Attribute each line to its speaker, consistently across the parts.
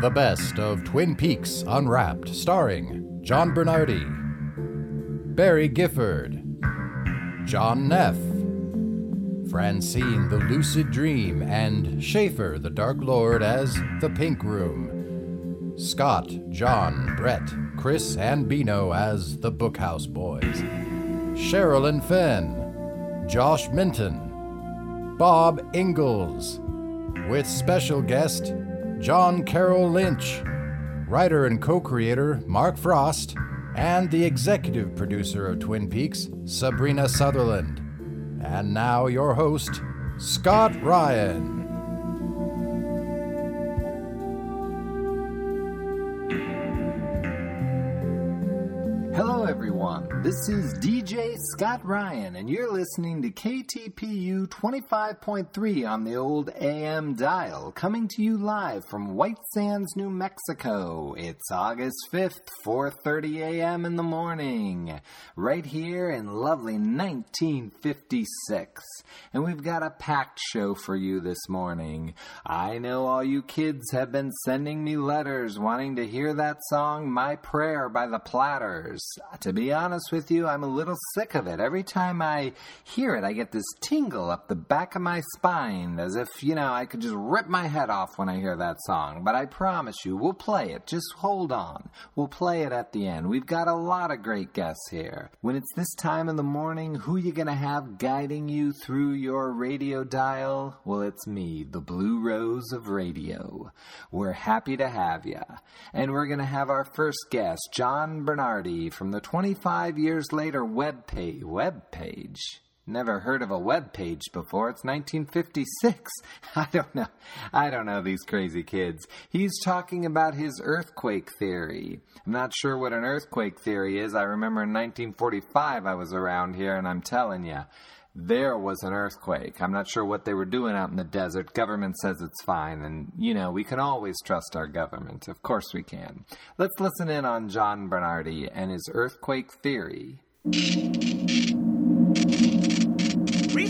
Speaker 1: The best of Twin Peaks Unwrapped, starring John Bernardi, Barry Gifford, John Neff, Francine the Lucid Dream, and Schaefer the Dark Lord as the Pink Room, Scott, John, Brett, Chris, and Bino as the Bookhouse Boys, Cheryl and Finn, Josh Minton, Bob Ingalls, with special guest John Carroll Lynch, writer and co creator Mark Frost, and the executive producer of Twin Peaks, Sabrina Sutherland. And now, your host, Scott Ryan.
Speaker 2: This is DJ Scott Ryan, and you're listening to KTPU 25.3 on the old AM dial, coming to you live from White Sands, New Mexico. It's August 5th, 4:30 a.m. in the morning, right here in lovely 1956. And we've got a packed show for you this morning. I know all you kids have been sending me letters wanting to hear that song My Prayer by the Platters. To be honest with you, I'm a little sick of it. Every time I hear it, I get this tingle up the back of my spine, as if, you know, I could just rip my head off when I hear that song. But I promise you, we'll play it. Just hold on. We'll play it at the end. We've got a lot of great guests here. When it's this time in the morning, who you gonna have guiding you through your radio dial? Well, it's me, the Blue Rose of Radio. We're happy to have you. And we're gonna have our first guest, John Bernardi from the 25 years later web page. Web page. Never heard of a web page before. It's 1956. I don't know. I don't know these crazy kids. He's talking about his earthquake theory. I'm not sure what an earthquake theory is. I remember in 1945 I was around here and I'm telling you, there was an earthquake. I'm not sure what they were doing out in the desert. Government says it's fine, and you know, we can always trust our government. Of course we can. Let's listen in on John Bernardi and his earthquake theory.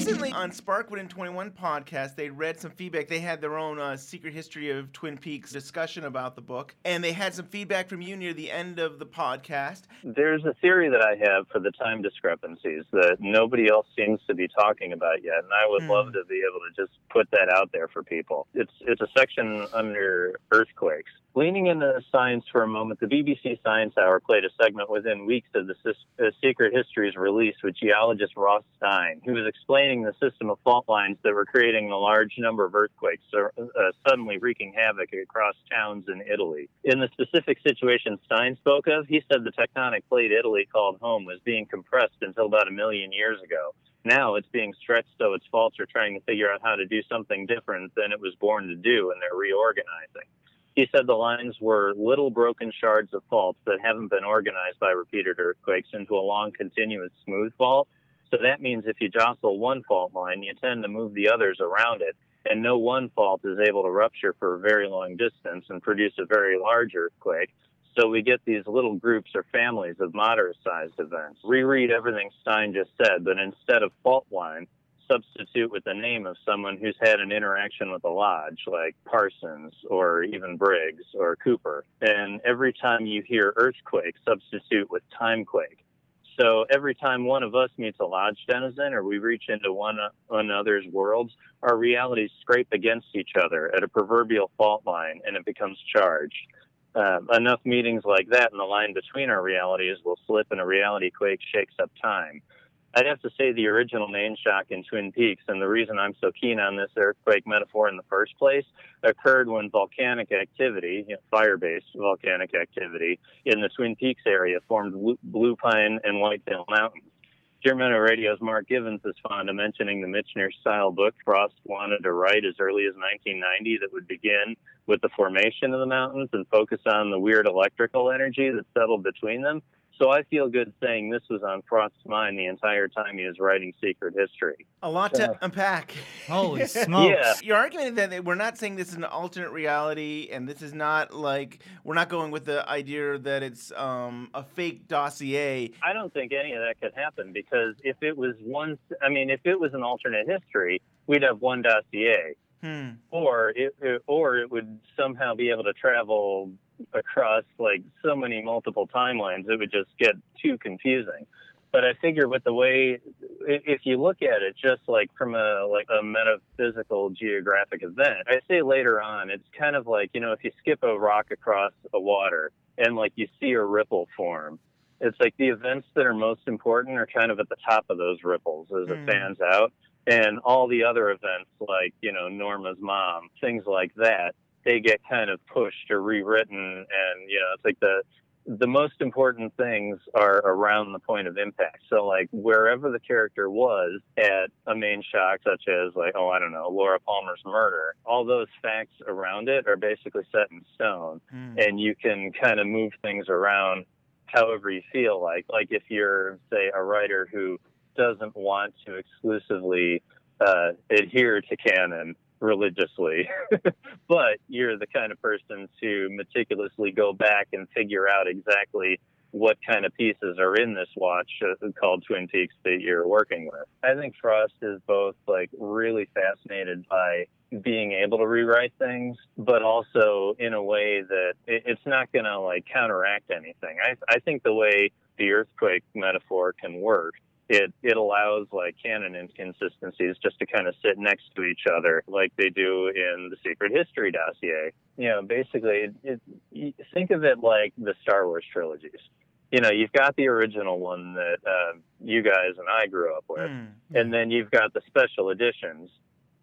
Speaker 3: Recently on Sparkwood and 21 podcast, they read some feedback. They had their own uh, secret history of Twin Peaks discussion about the book, and they had some feedback from you near the end of the podcast.
Speaker 4: There's a theory that I have for the time discrepancies that nobody else seems to be talking about yet, and I would
Speaker 3: Hmm.
Speaker 4: love to be able to just put that out there for people. It's it's a section under earthquakes. Leaning into science for a moment, the BBC Science Hour played a segment within weeks of the uh, Secret Histories release with geologist Ross Stein, who was explaining the system of fault lines that were creating a large number of earthquakes, uh, uh, suddenly wreaking havoc across towns in Italy. In the specific situation Stein spoke of, he said the tectonic plate Italy called home was being compressed until about a million years ago. Now it's being stretched so its faults are trying to figure out how to do something different than it was born to do, and they're reorganizing. He said the lines were little broken shards of faults that haven't been organized by repeated earthquakes into a long, continuous, smooth fault. So that means if you jostle one fault line, you tend to move the others around it, and no one fault is able to rupture for a very long distance and produce a very large earthquake. So we get these little groups or families of moderate sized events. Reread everything Stein just said, but instead of fault line, substitute with the name of someone who's had an interaction with a lodge, like Parsons or even Briggs or Cooper. And every time you hear earthquake, substitute with timequake. So every time one of us meets a lodge denizen or we reach into one another's worlds, our realities scrape against each other at a proverbial fault line and it becomes charged. Uh, enough meetings like that, and the line between our realities will slip, and a reality quake shakes up time. I'd have to say the original main shock in Twin Peaks, and the reason I'm so keen on this earthquake metaphor in the first place, occurred when volcanic activity, you know, fire-based volcanic activity, in the Twin Peaks area formed Blue- Pine and Whitetail Mountains. Deer Meadow Radio's Mark Givens is fond of mentioning the Michener-style book Frost wanted to write as early as 1990 that would begin with the formation of the mountains and focus on the weird electrical energy that settled between them. So I feel good saying this was on Frost's mind the entire time he was writing Secret History.
Speaker 3: A lot to unpack.
Speaker 5: Holy smokes.
Speaker 4: Yeah.
Speaker 3: Your argument is that we're not saying this is an alternate reality, and this is not like we're not going with the idea that it's um, a fake dossier.
Speaker 4: I don't think any of that could happen because if it was one, I mean, if it was an alternate history, we'd have one dossier.
Speaker 3: Hmm.
Speaker 4: or it, it or it would somehow be able to travel across like so many multiple timelines it would just get too confusing but i figure with the way if you look at it just like from a like a metaphysical geographic event i say later on it's kind of like you know if you skip a rock across a water and like you see a ripple form it's like the events that are most important are kind of at the top of those ripples as
Speaker 3: Hmm.
Speaker 4: it fans out and all the other events like you know norma's mom things like that they get kind of pushed or rewritten and you know it's like the the most important things are around the point of impact so like wherever the character was at a main shock such as like oh i don't know laura palmer's murder all those facts around it are basically set in stone
Speaker 3: Hmm.
Speaker 4: and you can kind of move things around however you feel like. Like if you're, say, a writer who doesn't want to exclusively uh, adhere to canon religiously, but you're the kind of person to meticulously go back and figure out exactly what kind of pieces are in this watch uh, called Twin Peaks that you're working with. I think Frost is both like really fascinated by being able to rewrite things, but also in a way that it's not going to like counteract anything. I, I think the way the earthquake metaphor can work, it, it allows like canon inconsistencies just to kind of sit next to each other like they do in the secret history dossier. You know, basically, it, it, you think of it like the Star Wars trilogies. You know, you've got the original one that uh, you guys and I grew up with
Speaker 3: Hmm.
Speaker 4: and then you've got the special editions.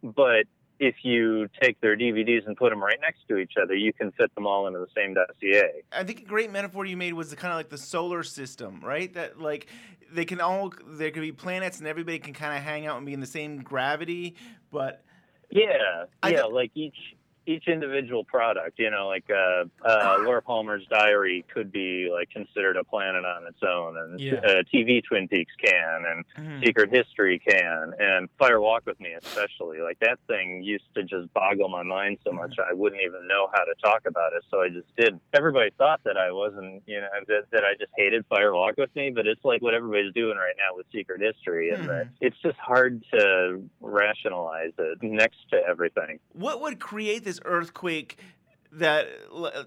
Speaker 4: But if you take their DVDs and put them right next to each other, you can fit them all into the same dossier.
Speaker 3: I think a great metaphor you made was the kind of like the solar system, right? That like they can all there could be planets and everybody can kind of hang out and be in the same gravity, but
Speaker 4: Yeah,
Speaker 3: I
Speaker 4: yeah,
Speaker 3: th-
Speaker 4: like each each individual product. You know, like uh, uh, Laura Palmer's Diary could be like considered a planet on its own, and
Speaker 5: Yeah.
Speaker 4: uh, TV Twin Peaks can, and
Speaker 3: Hmm.
Speaker 4: Secret History can, and Fire Walk with Me especially. Like that thing used to just boggle my mind so much I wouldn't even know how to talk about it, so I just didn't. Everybody thought that I wasn't, you know, that, that I just hated Fire Walk with Me, but it's like what everybody's doing right now with Secret History, and that it's just hard to rationalize it next to everything.
Speaker 3: what would create this earthquake that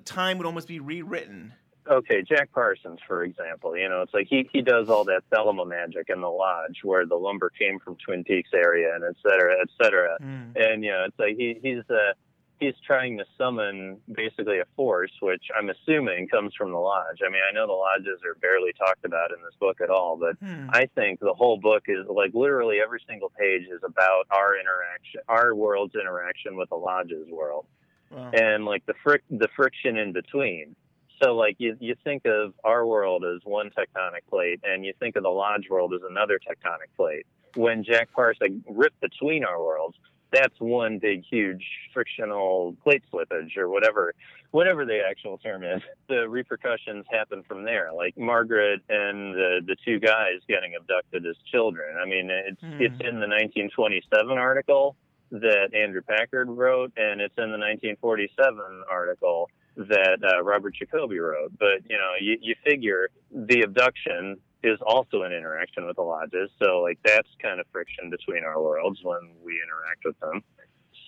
Speaker 3: time would almost be rewritten?
Speaker 4: okay, Jack Parsons, for example, you know, it's like he, he does all that Thelema magic in the lodge where the lumber came from Twin Peaks area and et cetera, et cetera.
Speaker 3: Hmm.
Speaker 4: And, you know, it's like he, he's, uh, he's trying to summon basically a force, which I'm assuming comes from the lodge. I mean, I know the lodges are barely talked about in this book at all, but
Speaker 3: Hmm.
Speaker 4: I think the whole book is like literally every single page is about our interaction, our world's interaction with the lodge's world
Speaker 3: Wow.
Speaker 4: and like the fric- the friction in between. So like you you think of our world as one tectonic plate, and you think of the lodge world as another tectonic plate. When Jack Parsons ripped between our worlds, that's one big huge frictional plate slippage or whatever whatever the actual term is. The repercussions happen from there. Like Margaret and the the two guys getting abducted as children. I mean, it's
Speaker 3: Hmm.
Speaker 4: it's in the 1927 article that Andrew Packard wrote, and it's in the 1947 article that uh, Robert Jacoby wrote. But you know, you, you figure the abduction is also an interaction with the lodges, so like that's kind of friction between our worlds when we interact with them.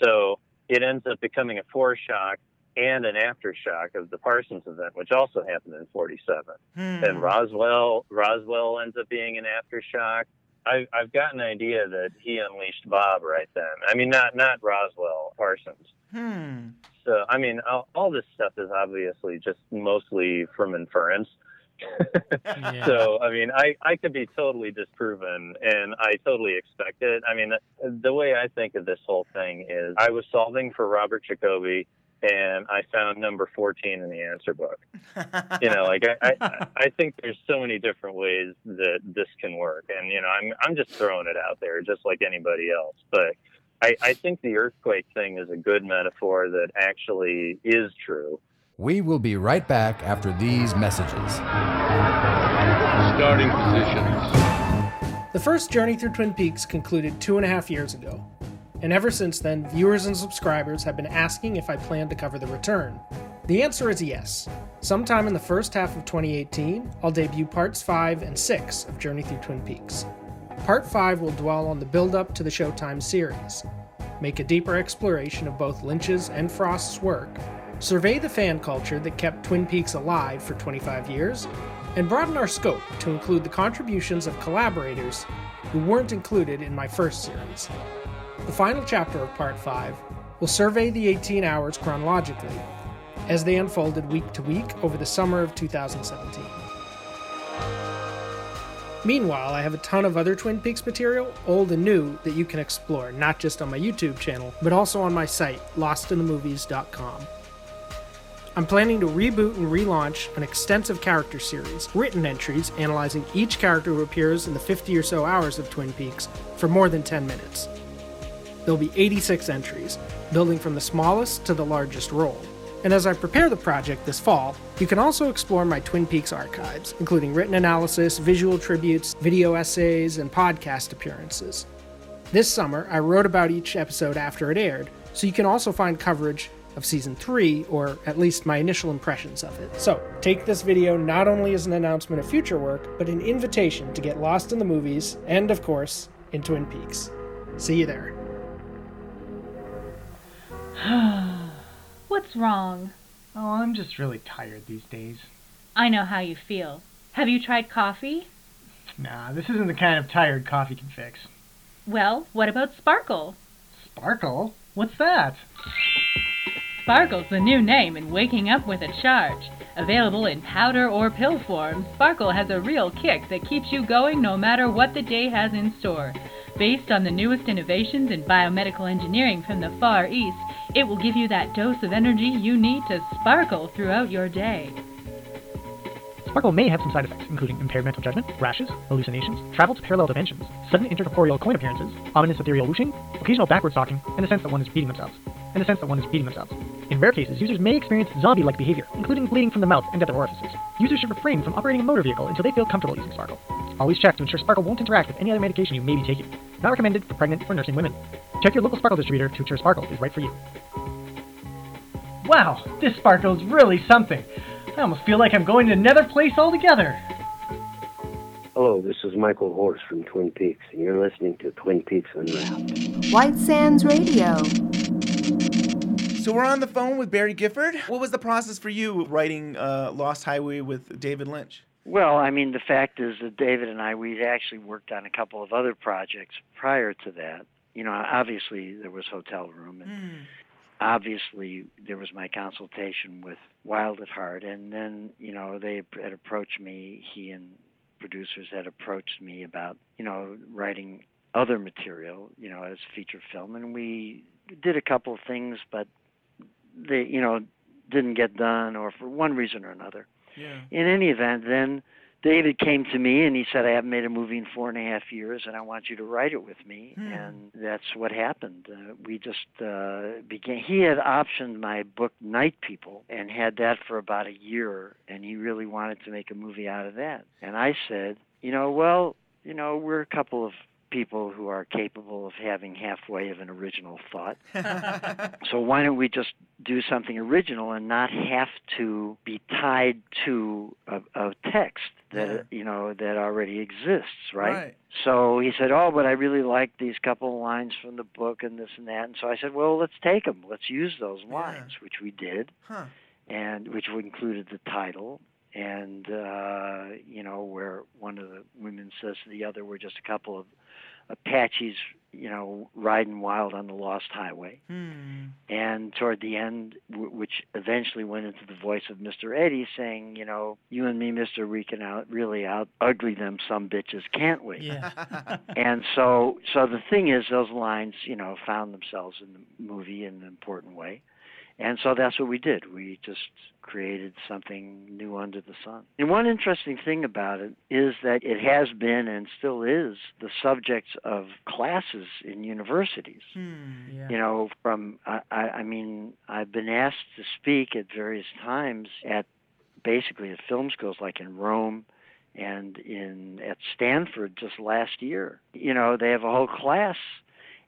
Speaker 4: So it ends up becoming a foreshock and an aftershock of the Parsons event, which also happened in 47
Speaker 3: Hmm.
Speaker 4: and Roswell Roswell ends up being an aftershock. I, I've got an idea that he unleashed Bob right then. I mean, not not Roswell Parsons.
Speaker 3: Hmm.
Speaker 4: So I mean, all, all this stuff is obviously just mostly from inference.
Speaker 5: Yeah.
Speaker 4: So I mean, I I could be totally disproven, and I totally expect it. I mean, the, way I think of this whole thing is, I was solving for Robert Jacoby, and I found number 14 in the answer book you know like I, I i think there's so many different ways that this can work and you know i'm i'm just throwing it out there just like anybody else but i i think the earthquake thing is a good metaphor that actually is true
Speaker 1: We will be right back after these messages.
Speaker 6: Starting positions.
Speaker 5: The first journey through Twin Peaks concluded two and a half years ago, and ever since then, viewers and subscribers have been asking if I plan to cover the return. The answer is yes. Sometime in the first half of 2018, I'll debut parts 5 and 6 of Journey Through Twin Peaks. Part 5 will dwell on the build up to the Showtime series. make a deeper exploration of both Lynch's and Frost's work, survey the fan culture that kept Twin Peaks alive for 25 years, and broaden our scope to include the contributions of collaborators who weren't included in my first series. The final chapter of Part 5 will survey the 18 hours chronologically as they unfolded week to week over the summer of 2017. Meanwhile, I have a ton of other Twin Peaks material, old and new, that you can explore, not just on my YouTube channel, but also on my site, lostinthemovies.com. I'm planning to reboot and relaunch an extensive character series, written entries analyzing each character who appears in the 50 or so hours of Twin Peaks for more than 10 minutes. There'll be 86 entries, building from the smallest to the largest role. And as I prepare the project this fall, you can also explore my Twin Peaks archives, including written analysis, visual tributes, video essays, and podcast appearances. This summer, I wrote about each episode after it aired, so you can also find coverage of season 3, or at least my initial impressions of it. So, take this video not only as an announcement of future work, but an invitation to get lost in the movies, and of course, in Twin Peaks. See you there.
Speaker 7: What's wrong?
Speaker 8: Oh, I'm just really tired these days.
Speaker 7: I know how you feel. Have you tried coffee?
Speaker 8: Nah, this isn't the kind of tired coffee can fix.
Speaker 7: Well, what about Sparkle?
Speaker 8: Sparkle? What's that?
Speaker 7: Sparkle's the new name in waking up with a charge. Available in powder or pill form, Sparkle has a real kick that keeps you going no matter what the day has in store. Based on the newest innovations in biomedical engineering from the Far East, it will give you that dose of energy you need to sparkle throughout your day.
Speaker 8: Sparkle may have some side effects, including impaired mental judgment, rashes, hallucinations, travel to parallel dimensions, sudden intercorporeal coin appearances, ominous ethereal whooshing, occasional backward stalking, and the sense that one is beating themselves. And the sense that one is beating themselves. In rare cases, users may experience zombie-like behavior, including bleeding from the mouth and other orifices. Users should refrain from operating a motor vehicle until they feel comfortable using Sparkle. Always check to ensure Sparkle won't interact with any other medication you may be taking. Not recommended for pregnant or nursing women. Check your local Sparkle distributor to ensure Sparkle is right for you. Wow, this Sparkle is really something. I almost feel like I'm going to another place altogether.
Speaker 9: Hello, this is Michael Horse from Twin Peaks, and you're listening to Twin Peaks Unwrapped.
Speaker 10: White Sands Radio.
Speaker 3: So we're on the phone with Barry Gifford. What was the process for you writing uh, Lost Highway with David Lynch?
Speaker 11: Well, I mean, the fact is that David and I, we'd actually worked on a couple of other projects prior to that. You know, obviously there was Hotel Room, and
Speaker 3: Mm.
Speaker 11: obviously there was my consultation with Wild at Heart, and then you know they had approached me. He and producers had approached me about you know writing other material, you know, as feature film, and we did a couple of things, but they you know didn't get done, or for one reason or another.
Speaker 3: Yeah.
Speaker 11: In any event, then David came to me and he said, I haven't made a movie in four and a half years and I want you to write it with me.
Speaker 3: Hmm.
Speaker 11: And that's what happened. Uh, we just uh, began. He had optioned my book, Night People, and had that for about a year. And he really wanted to make a movie out of that. And I said, you know, well, you know, we're a couple of people who are capable of having halfway of an original thought. So why don't we just do something original and not have to be tied to a, a text that
Speaker 3: Yeah.
Speaker 11: you know that already exists, right?
Speaker 3: Right.
Speaker 11: So he said, "Oh, but I really like these couple of lines from the book and this and that." And so I said, "Well, let's take them. Let's use those
Speaker 3: Yeah.
Speaker 11: lines," which we did,
Speaker 3: Huh.
Speaker 11: and which included the title and uh, you know where one of the women says to the other, "We're just a couple of Apaches, you know, riding wild on the lost highway."
Speaker 3: Hmm.
Speaker 11: and toward the end, w- which eventually went into the voice of Mr. Eddie, saying, "You know, you and me, Mister, we can out really out ugly them some bitches, can't we?"
Speaker 5: Yeah.
Speaker 11: And so, so the thing is, those lines, you know, found themselves in the movie in an important way, and so that's what we did. We just created something new under the sun. And one interesting thing about it is that it has been and still is the subject of classes in universities
Speaker 3: Hmm.
Speaker 5: Yeah.
Speaker 11: you know from I, I I mean I've been asked to speak at various times at basically at film schools like in Rome and in at Stanford just last year. You know, they have a whole class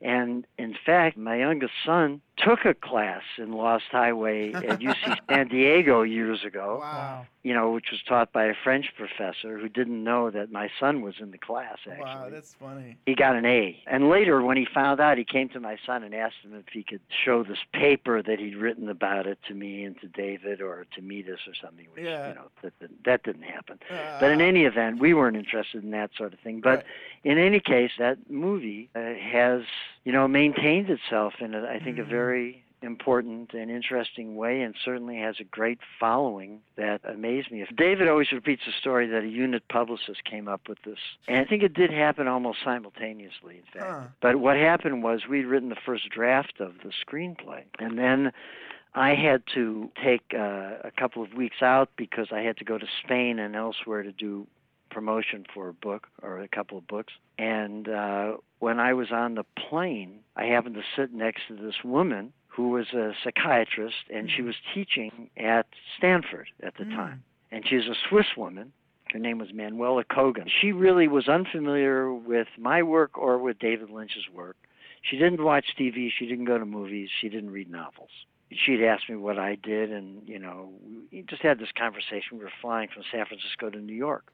Speaker 11: and in fact my youngest son took a class in Lost Highway at UC San Diego years ago.
Speaker 3: Wow.
Speaker 11: You know, which was taught by a French professor who didn't know that my son was in the class. Actually,
Speaker 3: Wow, that's funny.
Speaker 11: he got an A. And later, when he found out, he came to my son and asked him if he could show this paper that he'd written about it to me and to David or to meet us or something. Which,
Speaker 3: Yeah.
Speaker 11: you know, that didn't, that didn't happen.
Speaker 3: Uh,
Speaker 11: But in any event, we weren't interested in that sort of thing. But
Speaker 3: Right.
Speaker 11: in any case, that movie uh, has, you know, maintains itself in, a, I think, a very important and interesting way, and certainly has a great following that amazed me. If David always repeats the story that a unit publicist came up with this, and I think it did happen almost simultaneously. In fact,
Speaker 3: Huh.
Speaker 11: but what happened was we'd written the first draft of the screenplay, and then I had to take uh, a couple of weeks out because I had to go to Spain and elsewhere to do promotion for a book or a couple of books. And uh, when I was on the plane, I happened to sit next to this woman who was a psychiatrist, and she was teaching at Stanford at the time. And she's a Swiss woman. Her name was Manuela Kogan. She really was unfamiliar with my work or with David Lynch's work. She didn't watch TV. She didn't go to movies. She didn't read novels. She'd asked me what I did, and you know, we just had this conversation. We were flying from San Francisco to New York,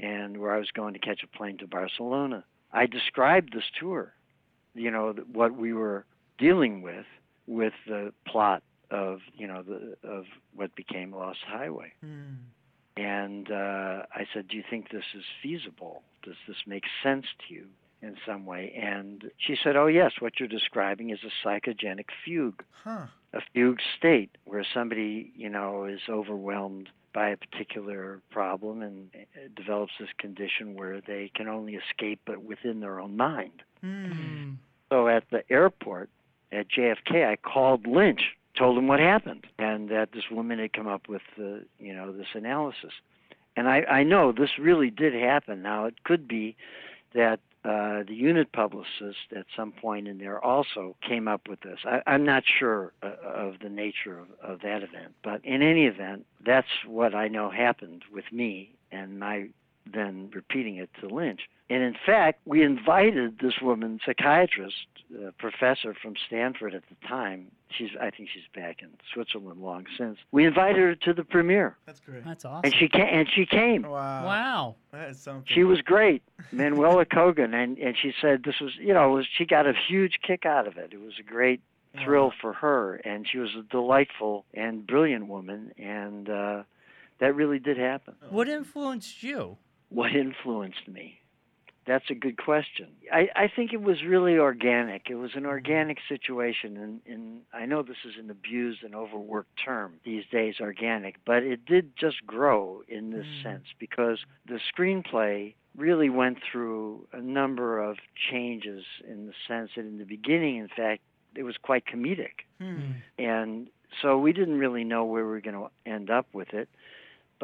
Speaker 11: and where I was going to catch a plane to Barcelona. I described this tour, you know, what we were dealing with, with the plot of you know the of what became Lost Highway.
Speaker 3: Hmm.
Speaker 11: And uh, I said, Do you think this is feasible? Does this make sense to you in some way? And she said, Oh, yes, what you're describing is a psychogenic fugue,
Speaker 3: Huh.
Speaker 11: a fugue state where somebody, you know, is overwhelmed by a particular problem and uh, develops this condition where they can only escape but within their own mind.
Speaker 3: Hmm.
Speaker 11: So at the airport at JFK, I called Lynch, told him what happened, and that this woman had come up with the, you know, this analysis. And I, I know this really did happen. Now it could be that uh, the unit publicist at some point in there also came up with this. I, I'm not sure uh, of the nature of, of that event, but in any event, that's what I know happened with me and my then repeating it to Lynch. And in fact, we invited this woman, psychiatrist, uh, professor from Stanford at the time. She's, I think she's back in Switzerland long since. We invited her to the premiere,
Speaker 3: That's great.
Speaker 10: That's awesome.
Speaker 11: and she came. And she came.
Speaker 3: Wow.
Speaker 10: wow.
Speaker 3: That is something.
Speaker 11: She was great, Manuela Kogan, and and she said this was, you know, was she got a huge kick out of it. It was a great thrill for her, and she was a delightful and brilliant woman, and uh, that really did happen.
Speaker 10: What influenced you?
Speaker 11: What influenced me? That's a good question. I, I think it was really organic. It was an organic situation, and, and I know this is an abused and overworked term these days, organic, but it did just grow in this sense because the screenplay really went through a number of changes in the sense that in the beginning, in fact, it was quite comedic.
Speaker 3: Hmm.
Speaker 11: And so we didn't really know where we were going to end up with it,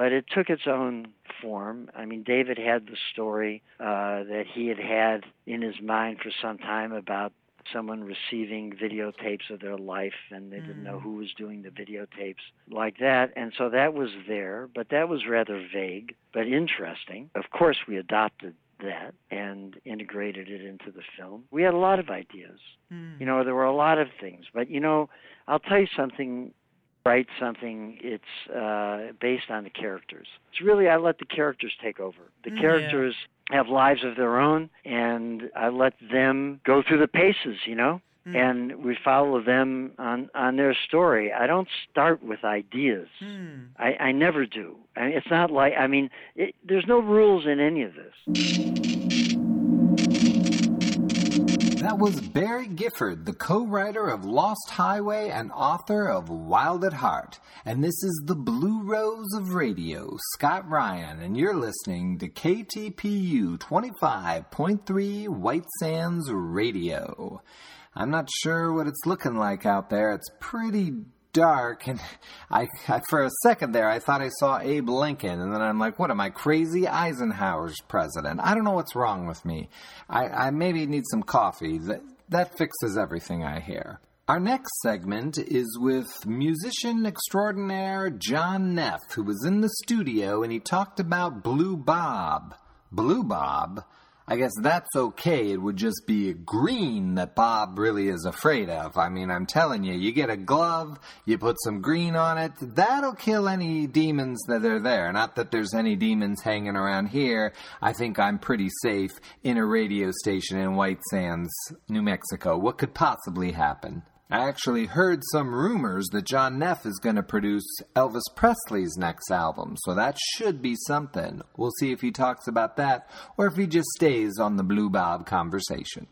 Speaker 11: but it took its own form. I mean, David had the story uh, that he had had in his mind for some time about someone receiving videotapes of their life and they didn't know who was doing the videotapes like that. And so that was there but that was rather vague but interesting. Of course we adopted that and integrated it into the film. We had a lot of ideas. You know there were a lot of things but you know i'll tell you something write something it's uh based on the characters it's really i let the characters take over the
Speaker 10: Mm, yeah.
Speaker 11: characters have lives of their own and i let them go through the paces you know
Speaker 3: Hmm.
Speaker 11: and we follow them on on their story i don't start with ideas
Speaker 3: Hmm.
Speaker 11: I, I never do. I mean, it's not like I mean, it, there's no rules in any of this.
Speaker 2: That was Barry Gifford, the co-writer of Lost Highway and author of Wild at Heart. And this is the Blue Rose of Radio, Scott Ryan, and you're listening to KTPU 25.3 White Sands Radio. I'm not sure what it's looking like out there. It's pretty dark and I, I for a second there I thought I saw Abe Lincoln and then I'm like what am I crazy? Eisenhower's president. I don't know what's wrong with me. I, I maybe need some coffee. That that fixes everything I hear. Our next segment is with musician extraordinaire John Neff who was in the studio and he talked about Blue Bob. Blue Bob I guess that's okay. It would just be green that Bob really is afraid of. I mean, I'm telling you, you get a glove, you put some green on it, that'll kill any demons that are there. Not that there's any demons hanging around here. I think I'm pretty safe in a radio station in White Sands, New Mexico. What could possibly happen? I actually heard some rumors that John Neff is going to produce Elvis Presley's next album, so that should be something. We'll see if he talks about that or if he just stays on the Blue Bob conversation.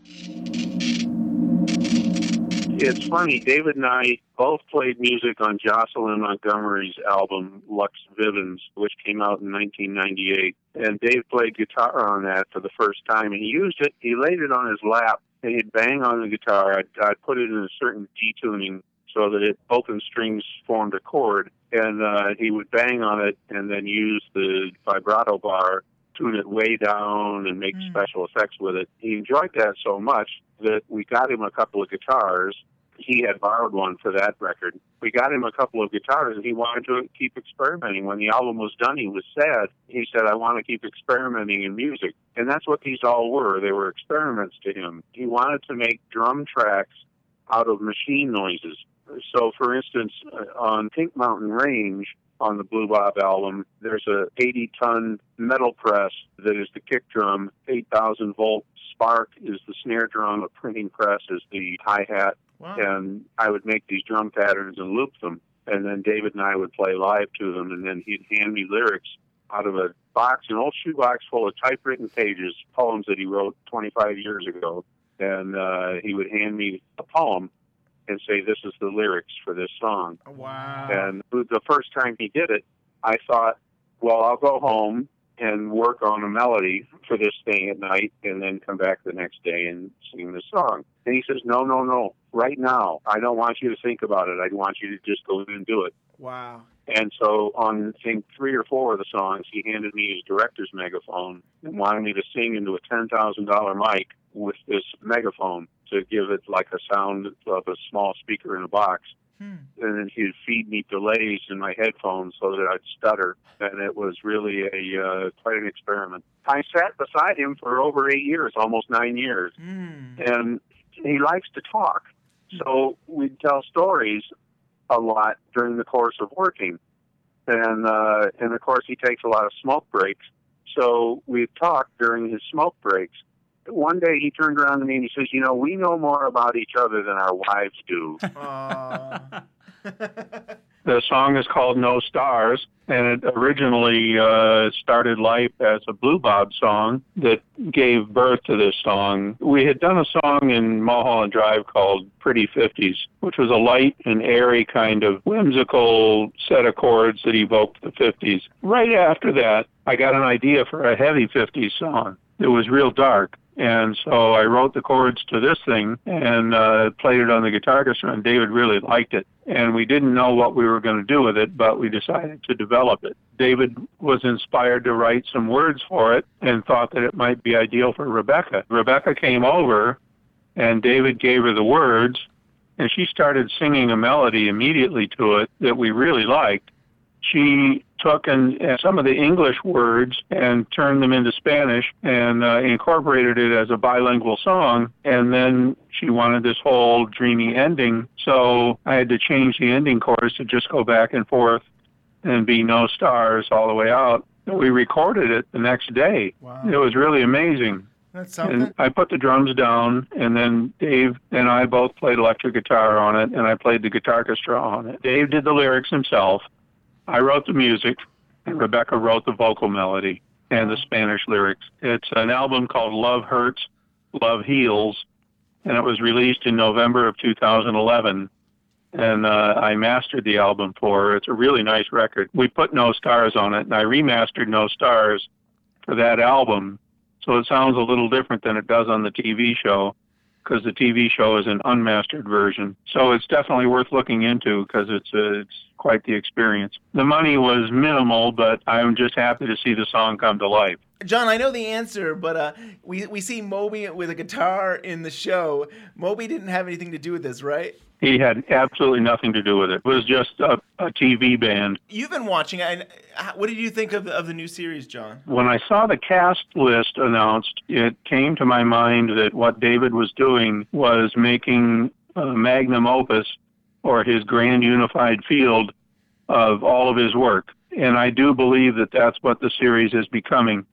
Speaker 10: It's funny, David and I both played music on Jocelyn Montgomery's album Lux Vivens, which came out in 1998. And Dave played guitar on that for the first time, he used it, he laid it on his lap and he'd bang on the guitar. I'd, I'd put it in a certain detuning so that it open strings formed a chord, and uh, he would bang on it and then use the vibrato bar, tune it way down, and make mm. special effects with it. He enjoyed that so much that we got him a couple of guitars. He had borrowed one for that record. We got him a couple of guitars, and he wanted to keep experimenting. When the album was done, he was sad. He said, I want to keep experimenting in music. And that's what these all were. They were experiments to him. He wanted to make drum tracks out of machine noises. So, for instance, uh, on Pink Mountain Range, on the Blue Bob album, there's a 80 ton metal press that is the kick drum, 8,000 volt Spark is the snare drum, a printing press is the hi hat, wow. and I would make these drum patterns and loop them, and then David and I would play live to them, and then he'd hand me lyrics out of a box, an old shoebox full of typewritten pages, poems that he wrote 25 years ago, and uh, he would hand me a poem and say, "This is the lyrics for this song."
Speaker 3: Wow!
Speaker 10: And the first time he did it, I thought, "Well, I'll go home and work on a melody for this thing at night and then come back the next day and sing the song. And he says, No, no, no. Right now, I don't want you to think about it. I want you to just go in and do it.
Speaker 3: Wow.
Speaker 10: And so on I think three or four of the songs, he handed me his director's megaphone and wanted me to sing into a ten thousand dollar mic with this megaphone to give it like a sound of a small speaker in a box. Hmm. And then he'd feed me delays in my headphones so that I'd stutter. And it was really a uh, quite an experiment. I sat beside him for over eight years, almost nine years. Hmm. And he likes to talk. So we'd tell stories a lot during the course of working. And, uh, and of course, he takes a lot of smoke breaks. So we'd talk during his smoke breaks one day he turned around to me and he says, "You know, we know more about each other than our wives do." the song is called "No Stars," and it originally uh, started life as a Blue Bob song that gave birth to this song. We had done a song in Mulholland Drive called "Pretty Fifties," which was a light and airy kind of whimsical set of chords that evoked the 50s. Right after that, I got an idea for a heavy 50s song. It was real dark and so I wrote the chords to this thing and uh, played it on the guitar and David really liked it. And we didn't know what we were going to do with it, but we decided to develop it. David was inspired to write some words for it and thought that it might be ideal for Rebecca. Rebecca came over, and David gave her the words, and she started singing a melody immediately to it that we really liked she took and uh, some of the English words and turned them into Spanish and uh, incorporated it as a bilingual song. And then she wanted this whole dreamy ending, so I had to change the ending chorus to just go back and forth and be no stars all the way out. We recorded it the next day.
Speaker 3: Wow.
Speaker 10: It was really amazing.
Speaker 3: That's something.
Speaker 10: And I put the drums down, and then Dave and I both played electric guitar on it, and I played the guitar orchestra on it. Dave did the lyrics himself, I wrote the music, and Rebecca wrote the vocal melody and the Spanish lyrics. It's an album called Love Hurts, Love Heals, and it was released in November of 2011. And uh, I mastered the album for her. It's a really nice record. We put No Stars on it, and I remastered No Stars for that album. So it sounds a little different than it does on the TV show because the TV show is an unmastered version. So it's definitely worth looking into because it's a, it's quite the experience. The money was minimal, but I'm just happy to see the song come to life.
Speaker 3: John, I know the answer, but uh, we we see Moby with a guitar in the show. Moby didn't have anything to do with this, right?
Speaker 10: He had absolutely nothing to do with it. It was just a, a TV band.
Speaker 3: You've been watching, and uh, what did you think of the, of the new series, John?
Speaker 10: When I saw the cast list announced, it came to my mind that what David was doing was making a magnum opus or his grand unified field of all of his work. And I do believe that that's what the series is becoming.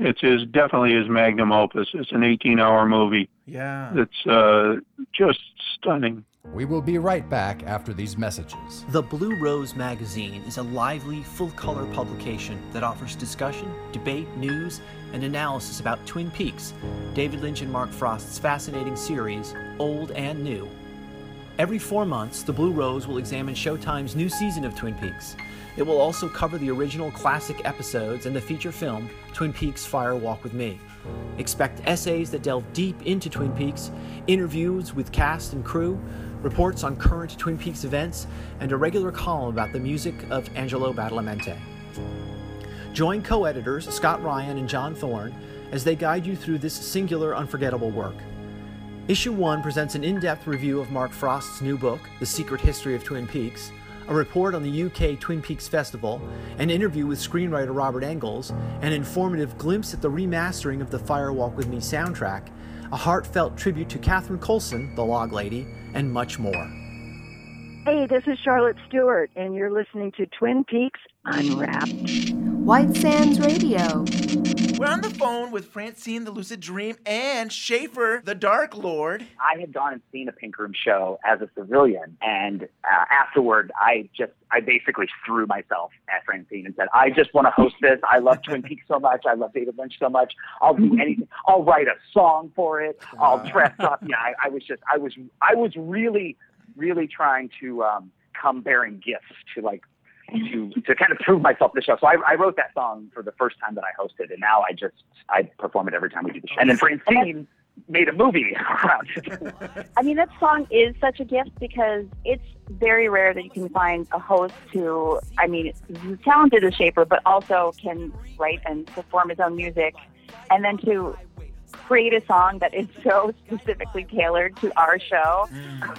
Speaker 10: It's his definitely his magnum opus. It's an 18-hour movie.
Speaker 3: Yeah.
Speaker 10: That's uh, just stunning.
Speaker 1: We will be right back after these messages.
Speaker 12: The Blue Rose magazine is a lively, full color publication that offers discussion, debate, news, and analysis about Twin Peaks, David Lynch and Mark Frost's fascinating series, old and new. Every four months, the Blue Rose will examine Showtime's new season of Twin Peaks. It will also cover the original classic episodes and the feature film, Twin Peaks Fire Walk with Me. Expect essays that delve deep into Twin Peaks, interviews with cast and crew, reports on current Twin Peaks events, and a regular column about the music of Angelo Badalamenti. Join co editors Scott Ryan and John Thorne as they guide you through this singular, unforgettable work. Issue 1 presents an in depth review of Mark Frost's new book, The Secret History of Twin Peaks, a report on the UK Twin Peaks Festival, an interview with screenwriter Robert Engels, an informative glimpse at the remastering of the Fire Walk with Me soundtrack, a heartfelt tribute to Catherine Coulson, the Log Lady, and much more.
Speaker 13: Hey, this is Charlotte Stewart, and you're listening to Twin Peaks Unwrapped.
Speaker 14: White Sands Radio.
Speaker 3: We're on the phone with Francine the Lucid Dream and Schaefer the Dark Lord.
Speaker 15: I had gone and seen a Pink Room show as a civilian, and uh, afterward, I just, I basically threw myself at Francine and said, I just want to host this. I love Twin Peaks so much. I love David Lynch so much. I'll do anything. I'll write a song for it. I'll dress up. Yeah, I, I was just, I was, I was really, really trying to um, come bearing gifts to like to to kind of prove myself in the show. So I, I wrote that song for the first time that I hosted, and now I just I perform it every time we do the show. And then Francine made a movie around it.
Speaker 16: I mean, that song is such a gift because it's very rare that you can find a host who, I mean, is talented as Schaefer, but also can write and perform his own music, and then to create a song that is so specifically tailored to our show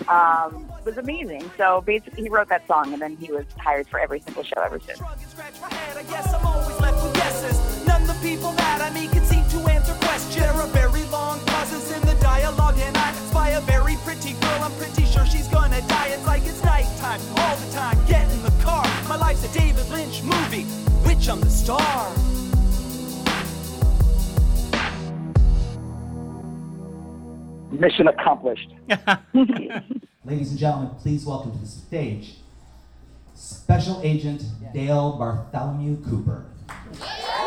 Speaker 16: um, was amazing. So basically, he wrote that song, and then he was hired for every single show ever since.
Speaker 17: I guess I'm always left with guesses. None the people that I meet can seem to answer questions. There are very long pauses in the dialogue, and I spy a very pretty girl. I'm pretty sure she's gonna die. It's like it's nighttime all the time. Get in the car. My life's a David Lynch movie, which I'm the star.
Speaker 15: Mission accomplished.
Speaker 18: Ladies and gentlemen, please welcome to the stage Special Agent Dale Bartholomew Cooper.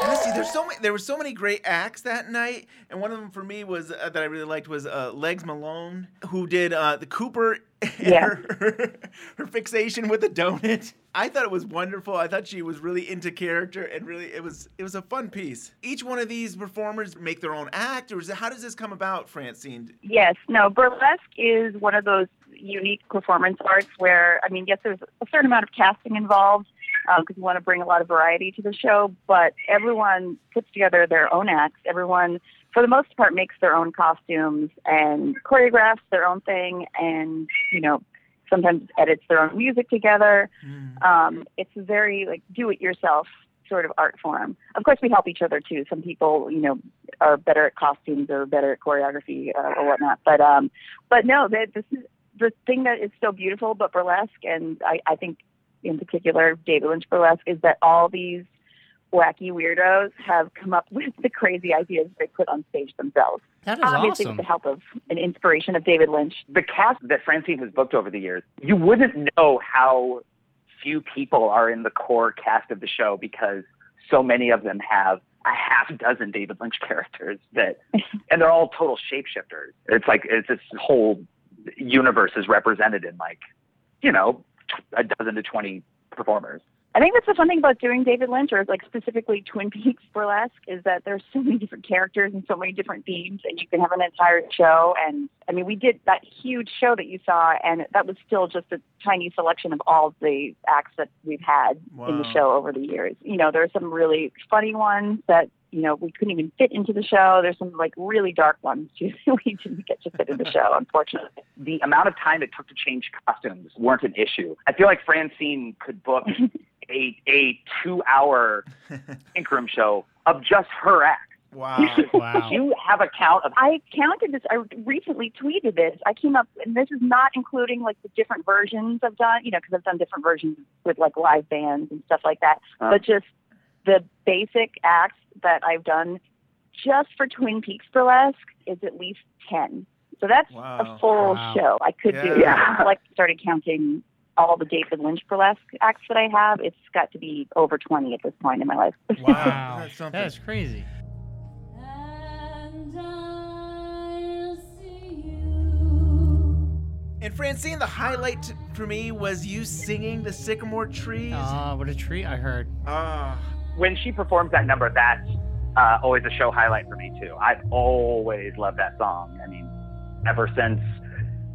Speaker 3: Honestly, there's so many. There were so many great acts that night, and one of them for me was uh, that I really liked was uh, Legs Malone, who did uh, the Cooper.
Speaker 16: Yeah.
Speaker 3: Her, her fixation with the donut. I thought it was wonderful. I thought she was really into character, and really, it was it was a fun piece. Each one of these performers make their own act, or is it, how does this come about, Francine?
Speaker 16: Yes, no, burlesque is one of those unique performance arts where, I mean, yes, there's a certain amount of casting involved because we want to bring a lot of variety to the show, but everyone puts together their own acts. Everyone, for the most part, makes their own costumes and choreographs their own thing and, you know, sometimes edits their own music together. Um, it's a very, like, do it yourself sort of art form. Of course, we help each other too. Some people, you know, are better at costumes or better at choreography uh, or whatnot. But um, but no, that this is the thing that is so beautiful about burlesque, and I, I think in particular David Lynch burlesque is that all these wacky weirdos have come up with the crazy ideas they put on stage themselves.
Speaker 15: That is
Speaker 16: Obviously,
Speaker 15: awesome.
Speaker 16: with the help of an inspiration of David Lynch.
Speaker 15: The cast that Francine has booked over the years, you wouldn't know how few people are in the core cast of the show because so many of them have a half dozen David Lynch characters that, and they're all total shapeshifters. It's like it's this whole universe is represented in like, you know, a dozen to twenty performers.
Speaker 16: I think that's the fun thing about doing David Lynch, or like specifically Twin Peaks burlesque, is that there's so many different characters and so many different themes, and you can have an entire show. And I mean, we did that huge show that you saw, and that was still just a tiny selection of all the acts that we've had in the show over the years. You know, there are some really funny ones that you know, we couldn't even fit into the show. There's some like really dark ones too. we didn't get to fit in the show, unfortunately.
Speaker 15: The amount of time it took to change costumes weren't an issue. I feel like Francine could book a a two hour pink room show of just her act.
Speaker 3: Wow.
Speaker 15: wow. You have a count of
Speaker 16: I counted this. I recently tweeted this. I came up, and this is not including like the different versions I've done, you know, because I've done different versions with like live bands and stuff like that.
Speaker 15: Uh.
Speaker 16: But just the basic acts that I've done just for Twin Peaks Burlesque is at least 10. So that's
Speaker 3: Wow.
Speaker 16: a full
Speaker 3: Wow.
Speaker 16: show. I could do,
Speaker 15: Yeah.
Speaker 16: I like started counting all the David Lynch burlesque acts that I have. It's got to be over 20 at this point in my life.
Speaker 3: Wow. That's something.
Speaker 19: That is crazy.
Speaker 3: And Francine, the highlight for me was you singing the Sycamore Trees.
Speaker 19: Ah, what a treat I heard.
Speaker 3: Ah.
Speaker 15: When she performs that number, that's uh, always a show highlight for me too. I've always loved that song. I mean, ever since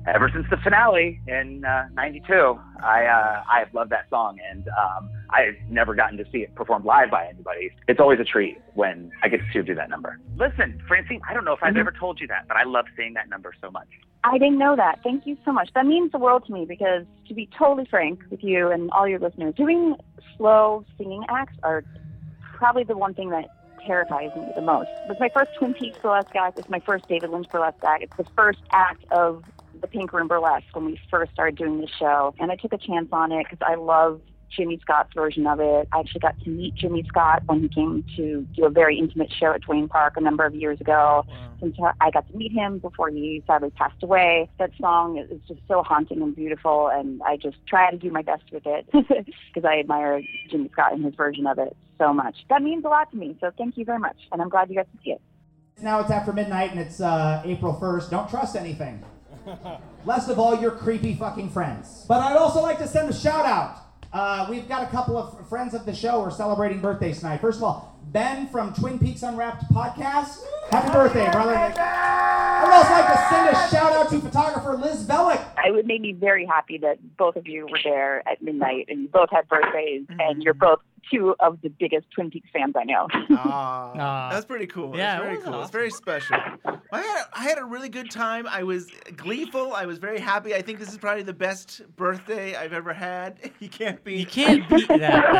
Speaker 15: ever since the finale in '92, I uh, I've loved that song, and um, I've never gotten to see it performed live by anybody. It's always a treat when I get to do that number. Listen, Francine, I don't know if I've ever told you that, but I love seeing that number so much.
Speaker 16: I didn't know that. Thank you so much. That means the world to me because, to be totally frank with you and all your listeners, doing slow singing acts are probably the one thing that terrifies me the most. It was my first Twin Peaks burlesque act. It's my first David Lynch burlesque act. It's the first act of the Pink Room Burlesque when we first started doing the show. And I took a chance on it because I love Jimmy Scott's version of it. I actually got to meet Jimmy Scott when he came to do a very intimate show at Dwayne Park a number of years ago. Since I got to meet him before he sadly passed away, that song is just so haunting and beautiful, and I just try to do my best with it because I admire Jimmy Scott and his version of it so much. That means a lot to me, so thank you very much, and I'm glad you got to see it.
Speaker 20: Now it's after midnight and it's uh, April 1st. Don't trust anything. Less of all your creepy fucking friends. But I'd also like to send a shout out. Uh, we've got a couple of friends of the show who are celebrating birthdays tonight. First of all, Ben from Twin Peaks Unwrapped podcast. Happy birthday, brother. I would also like to send a shout out to photographer Liz Velick.
Speaker 16: I would make me very happy that both of you were there at midnight and you both had birthdays and you're both two of the biggest Twin Peaks fans I know.
Speaker 3: Ah, that's pretty cool.
Speaker 19: yeah,
Speaker 3: that's
Speaker 19: it
Speaker 3: very
Speaker 19: was
Speaker 3: cool. It's very special. I had I had a really good time. I was gleeful. I was very happy. I think this is probably the best birthday I've ever had. You can't beat.
Speaker 19: You can't beat that,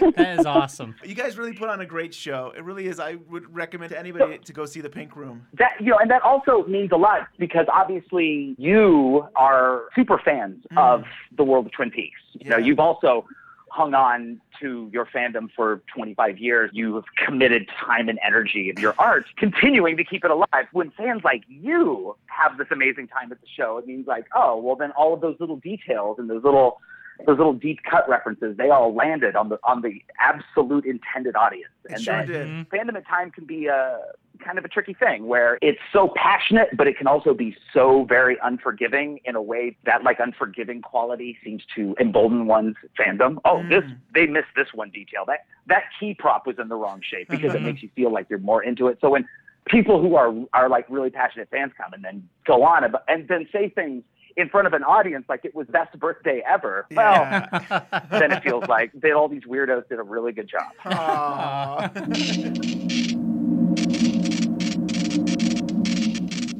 Speaker 19: man. That is awesome.
Speaker 3: You guys really put on a great show. It really is. I would recommend to anybody to go see the Pink Room.
Speaker 15: That you know, and that also means a lot because obviously you are super fans of the world of Twin Peaks. You know, you've also hung on to your fandom for 25 years. You have committed time and energy of your art, continuing to keep it alive. When fans like you have this amazing time at the show, it means like, oh, well, then all of those little details and those little those little deep cut references, they all landed on the on the absolute intended audience.
Speaker 3: It
Speaker 15: and
Speaker 3: sure
Speaker 15: that
Speaker 3: did. Mm-hmm.
Speaker 15: fandom at time can be a kind of a tricky thing where it's so passionate, but it can also be so very unforgiving in a way that like unforgiving quality seems to embolden one's fandom. Oh, mm. this they missed this one detail. That that key prop was in the wrong shape because it
Speaker 3: Mhm.
Speaker 15: makes you feel like you're more into it. So when people who are are like really passionate fans come and then go on about, and then say things in front of an audience like it was best birthday ever. Well, then it feels like they all these weirdos did a really good job.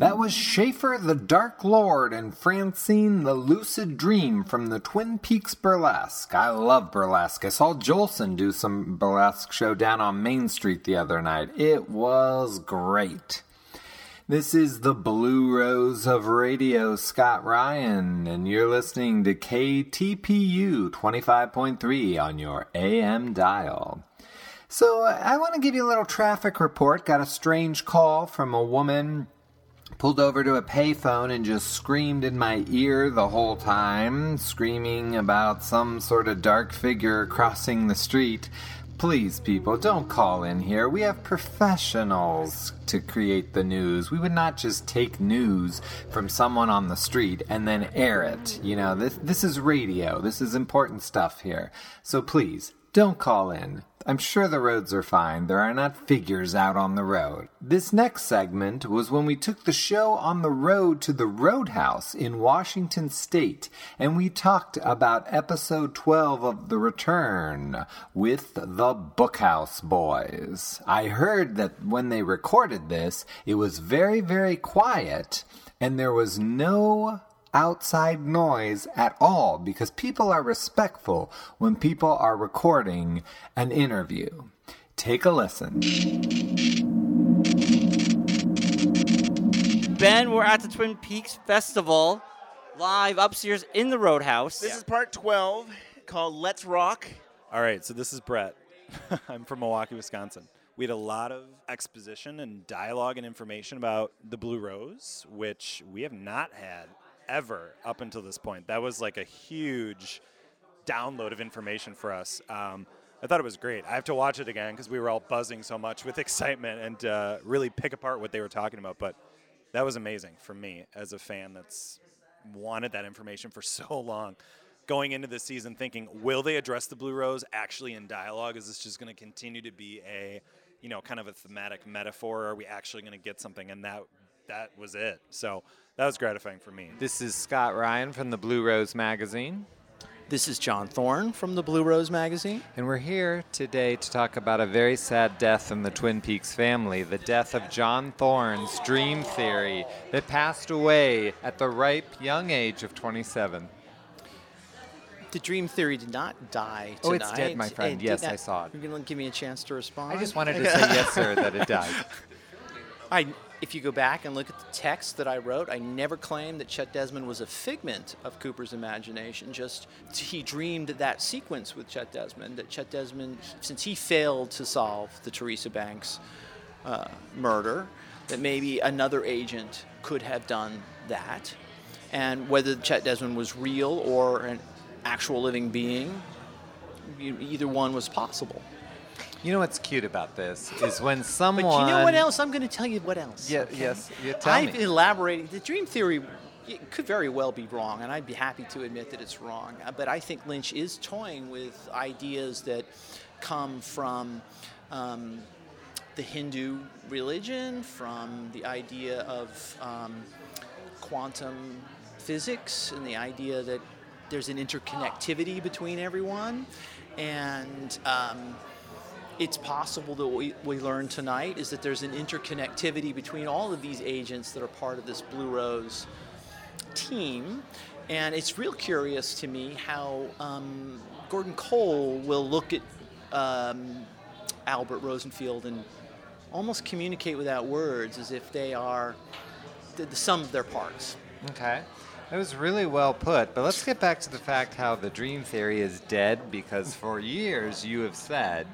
Speaker 2: That was Schaefer the Dark Lord and Francine the Lucid Dream from the Twin Peaks Burlesque. I love burlesque. I saw Jolson do some burlesque show down on Main Street the other night. It was great. This is the Blue Rose of Radio, Scott Ryan, and you're listening to KTPU 25.3 on your AM dial. So, I want to give you a little traffic report. Got a strange call from a woman pulled over to a payphone and just screamed in my ear the whole time, screaming about some sort of dark figure crossing the street. Please, people, don't call in here. We have professionals to create the news. We would not just take news from someone on the street and then air it. You know, this this is radio. This is important stuff here. So please, Don't call in. I'm sure the roads are fine. There are not figures out on the road. This next segment was when we took the show on the road to the Roadhouse in Washington State, and we talked about episode 12 of The Return with the Bookhouse Boys. I heard that when they recorded this, it was very, very quiet, and there was no outside noise at all because people are respectful when people are recording an interview. Take a listen.
Speaker 21: Ben, we're at the Twin Peaks Festival, live upstairs in the Roadhouse.
Speaker 3: This is part 12 called Let's Rock.
Speaker 22: All right, so this is Brett. I'm from Milwaukee, Wisconsin. We had a lot of exposition and dialogue and information about the Blue Rose, which we have not had ever up until this point. That was like a huge download of information for us. Um, I thought it was great. I have to watch it again because we were all buzzing so much with excitement and uh, really pick apart what they were talking about. But that was amazing for me as a fan that's wanted that information for so long. Going into this season, thinking, will they address the Blue Rose actually in dialogue? Is this just going to continue to be a, you know, kind of a thematic metaphor? Are we actually going to get something? And that that was it. So that was gratifying for me.
Speaker 2: This is Scott Ryan from the Blue Rose Magazine.
Speaker 23: This is John Thorne from the Blue Rose Magazine.
Speaker 2: And we're here today to talk about a very sad death in the Twin Peaks family the death of John Thorne's Dream Theory that passed away at the ripe young age of 27.
Speaker 23: The Dream Theory did not die tonight.
Speaker 2: Oh, it's dead, my friend.
Speaker 23: It
Speaker 2: Yes,
Speaker 23: not-
Speaker 2: I saw it.
Speaker 23: You're going to give me a chance to respond?
Speaker 2: I just wanted to say yes, sir, that it died.
Speaker 23: I, if you go back and look at the text that I wrote, I never claimed that Chet Desmond was a figment of Cooper's imagination. Just he dreamed that sequence with Chet Desmond. That Chet Desmond, since he failed to solve the Teresa Banks uh, murder, that maybe another agent could have done that. And whether Chet Desmond was real or an actual living being, either one was possible.
Speaker 2: You know what's cute about this is when someone.
Speaker 23: But you know what else? I'm going to tell you what else.
Speaker 2: Yeah,
Speaker 23: okay?
Speaker 2: yes, yeah, tell
Speaker 23: I've
Speaker 2: me.
Speaker 23: elaborated. The dream theory could very well be wrong, and I'd be happy to admit that it's wrong. Uh, But I think Lynch is toying with ideas that come from um, the Hindu religion, from the idea of um, quantum physics, and the idea that there's an interconnectivity between everyone, and um, it's possible that we, we learned tonight is that there's an interconnectivity between all of these agents that are part of this Blue Rose team. And it's real curious to me how um, Gordon Cole will look at um, Albert Rosenfield and almost communicate without words as if they are the, the sum of their parts.
Speaker 2: Okay. That was really well put. But let's get back to the fact how the dream theory is dead because for years you have said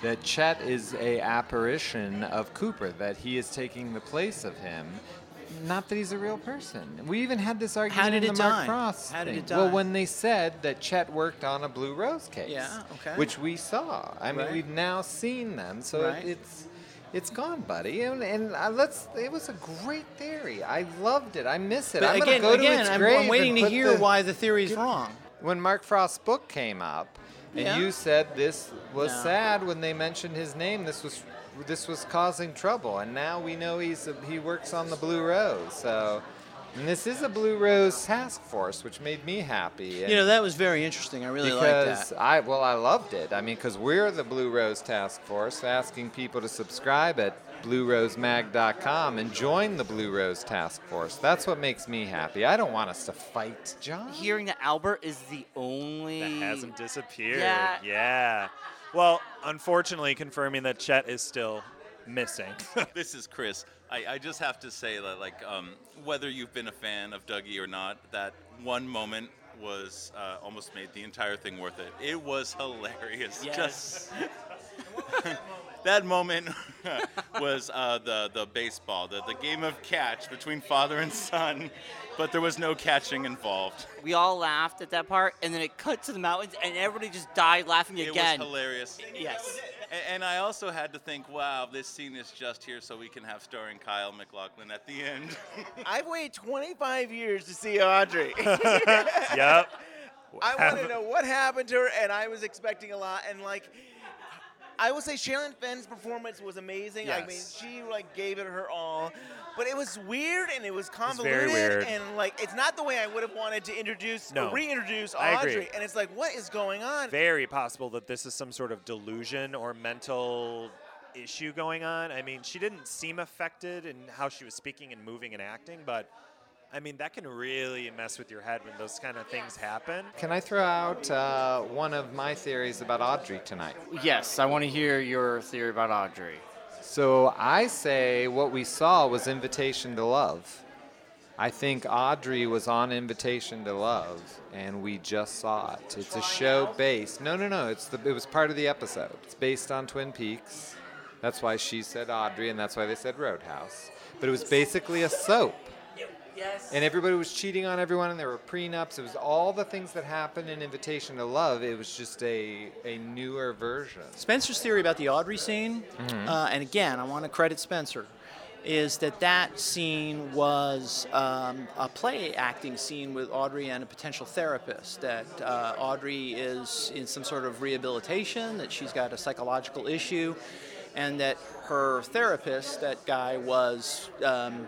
Speaker 2: that Chet is a apparition of Cooper, that he is taking the place of him. Not that he's a real person. We even had this argument
Speaker 23: How did
Speaker 2: in
Speaker 23: it
Speaker 2: the Mark
Speaker 23: die?
Speaker 2: Frost
Speaker 23: How did
Speaker 2: thing.
Speaker 23: it die?
Speaker 2: Well, when they said that Chet worked on a Blue Rose case,
Speaker 23: Yeah, okay.
Speaker 2: which we saw. I mean,
Speaker 23: Right.
Speaker 2: we've now seen them, so
Speaker 23: Right.
Speaker 2: it's it's gone, buddy. And, and uh, let's. It was a great theory. I loved it. I miss it.
Speaker 23: But
Speaker 2: I'm
Speaker 23: again-
Speaker 2: to
Speaker 23: again,
Speaker 2: its
Speaker 23: I'm- I'm waiting to hear
Speaker 2: the-
Speaker 23: why the theory's wrong.
Speaker 2: When Mark Frost's book came up, and
Speaker 23: Yeah.
Speaker 2: you said this was
Speaker 23: No.
Speaker 2: sad when they mentioned his name. This was this was causing trouble, and now we know he's a, he works on the Blue Rose. So. And this is a Blue Rose task force, which made me happy.
Speaker 23: You know, that was very interesting. I really liked
Speaker 2: because
Speaker 23: that.
Speaker 2: I well, I loved it. I mean, because we're the Blue Rose Task Force, asking people to subscribe at BlueRoseMag.com and join the Blue Rose Task Force. That's what makes me happy. I don't want us to fight, John.
Speaker 21: Hearing that Albert is the only
Speaker 22: That hasn't disappeared.
Speaker 21: Yeah.
Speaker 22: Yeah. Well, unfortunately, confirming that Chet is still missing.
Speaker 24: this is Chris. I, I just have to say that, like, um, whether you've been a fan of Dougie or not, that one moment was uh, almost made the entire thing worth it. It was hilarious.
Speaker 21: Yes.
Speaker 24: Just that moment was uh, the the baseball, the the game of catch between father and son, but there was no catching involved.
Speaker 21: We all laughed at that part, and then it cut to the mountains, and everybody just died laughing
Speaker 24: It
Speaker 21: again.
Speaker 24: It was hilarious.
Speaker 21: Yes.
Speaker 24: A- And I also had to think, wow, this scene is just here so we can have starring Kyle MacLachlan at the end.
Speaker 3: I've waited 25 years to see Audrey.
Speaker 22: yep.
Speaker 3: I want to know what happened to her, and I was expecting a lot. And like, I will say, Sherilyn Fenn's performance was amazing. Yes. I mean, she like gave it her all. But it was weird and it was convoluted
Speaker 22: weird.
Speaker 3: and like it's not the way I would have wanted to introduce
Speaker 22: No.
Speaker 3: reintroduce
Speaker 22: I agree.
Speaker 3: Audrey. And it's like, what is going on?
Speaker 22: Very possible that this is some sort of delusion or mental issue going on. I mean, she didn't seem affected in how she was speaking and moving and acting, but I mean, that can really mess with your head when those kind of things happen.
Speaker 2: Can I throw out uh, one of my theories about Audrey tonight?
Speaker 21: Yes, I want to hear your theory about Audrey.
Speaker 2: So I say what we saw was Invitation to Love. I think Audrey was on Invitation to Love, and we just saw it. It's a show based. No, no, no. It's the. It was part of the episode. It's based on Twin Peaks. That's why she said Audrey, and that's why they said Roadhouse. But it was basically a soap.
Speaker 21: Yes.
Speaker 2: And everybody was cheating on everyone, and there were prenups. It was all the things that happened in Invitation to Love. It was just a, a newer version.
Speaker 23: Spencer's theory about the Audrey scene,
Speaker 2: Mhm.
Speaker 23: uh, and again, I want to credit Spencer, is that that scene was um, a play acting scene with Audrey and a potential therapist. That uh, Audrey is in some sort of rehabilitation, that she's got a psychological issue, and that her therapist, that guy, was. Um,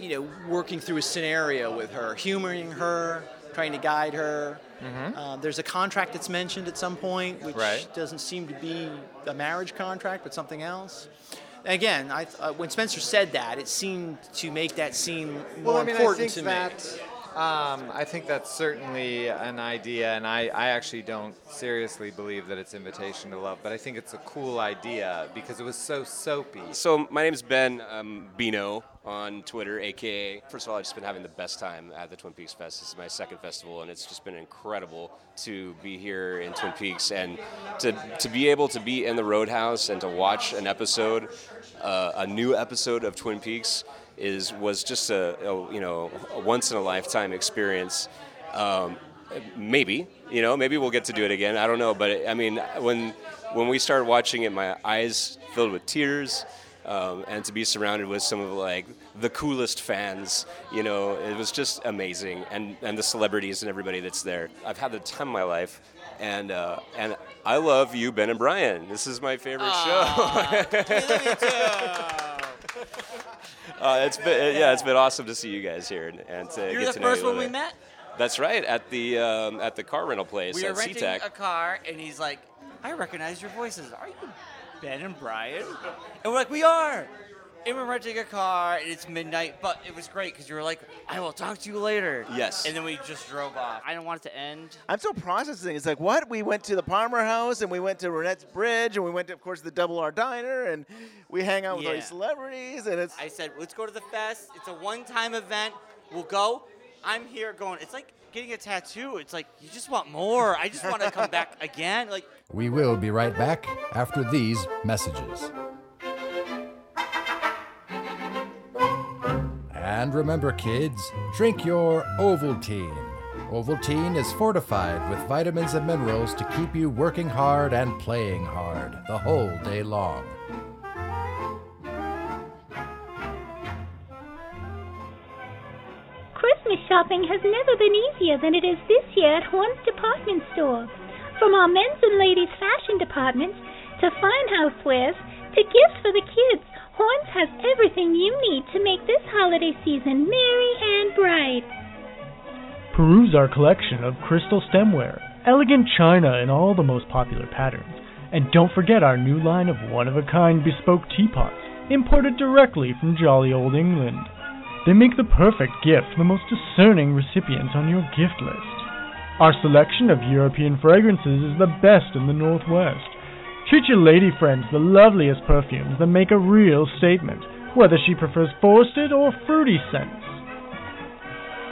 Speaker 23: you know, working through a scenario with her, humoring her, trying to guide her.
Speaker 2: Mhm.
Speaker 23: Uh, there's a contract that's mentioned at some point, which
Speaker 2: Right.
Speaker 23: doesn't seem to be a marriage contract, but something else. Again, I, uh, when Spencer said that, it seemed to make that seem more
Speaker 2: Well, I mean, I
Speaker 23: important
Speaker 2: think
Speaker 23: to me.
Speaker 2: Um, I think that's certainly an idea, and I, I actually don't seriously believe that it's invitation to love, but I think it's a cool idea because it was so soapy.
Speaker 25: So my name is Ben um, Bino on Twitter, aka. First of all, I've just been having the best time at the Twin Peaks Fest. This is my second festival, and it's just been incredible to be here in Twin Peaks and to to be able to be in the Roadhouse and to watch an episode, uh, a new episode of Twin Peaks, is was just a, a you know a once in a lifetime experience. Um, maybe you know maybe we'll get to do it again. I don't know, but I mean when when we started watching it, my eyes filled with tears um, and to be surrounded with some of like the coolest fans, you know, it was just amazing, and and the celebrities and everybody that's there. I've had the time of my life, and uh, and I love you, Ben and Brian. This is my favorite show. uh, it's been yeah, it's been awesome to see you guys here and, and to
Speaker 21: You're
Speaker 25: get
Speaker 21: the
Speaker 25: to know
Speaker 21: first
Speaker 25: you a
Speaker 21: one we met.
Speaker 25: That's right at the um, at the car rental place
Speaker 21: We were
Speaker 25: at
Speaker 21: renting
Speaker 25: SeaTac.
Speaker 21: a car, and he's like, "I recognize your voices. Are you Ben and Brian?" And we're like, "We are." And we're renting a car, and it's midnight, but it was great because you were like, "I will talk to you later."
Speaker 25: Yes.
Speaker 21: And then we just drove off. I don't want it to end.
Speaker 3: I'm still processing. It's like, what? We went to the Palmer House and we went to Ronette's Bridge and we went to, of course, the Double R Diner and we hang out with all
Speaker 21: Yeah.
Speaker 3: these celebrities and it's.
Speaker 21: I said, "Let's go to the fest. It's a one-time event. We'll go." I'm here going. It's like getting a tattoo. It's like you just want more. I just want to come back again. Like
Speaker 1: We will be right back after these messages. And remember, kids, drink your Ovaltine. Ovaltine is fortified with vitamins and minerals to keep you working hard and playing hard the whole day long.
Speaker 26: Christmas shopping has never been easier than it is this year at Horne's department store. From our men's and ladies' fashion departments to fine housewares to gifts for the kids, Horne's has everything you need to make this holiday season merry and bright.
Speaker 8: Peruse our collection of crystal stemware, elegant china in all the most popular patterns, and don't forget our new line of one of a kind bespoke teapots, imported directly from jolly old England. They make the perfect gift for the most discerning recipients on your gift list. Our selection of European fragrances is the best in the Northwest. Treat your lady friends the loveliest perfumes that make a real statement, whether she prefers forested or fruity scents.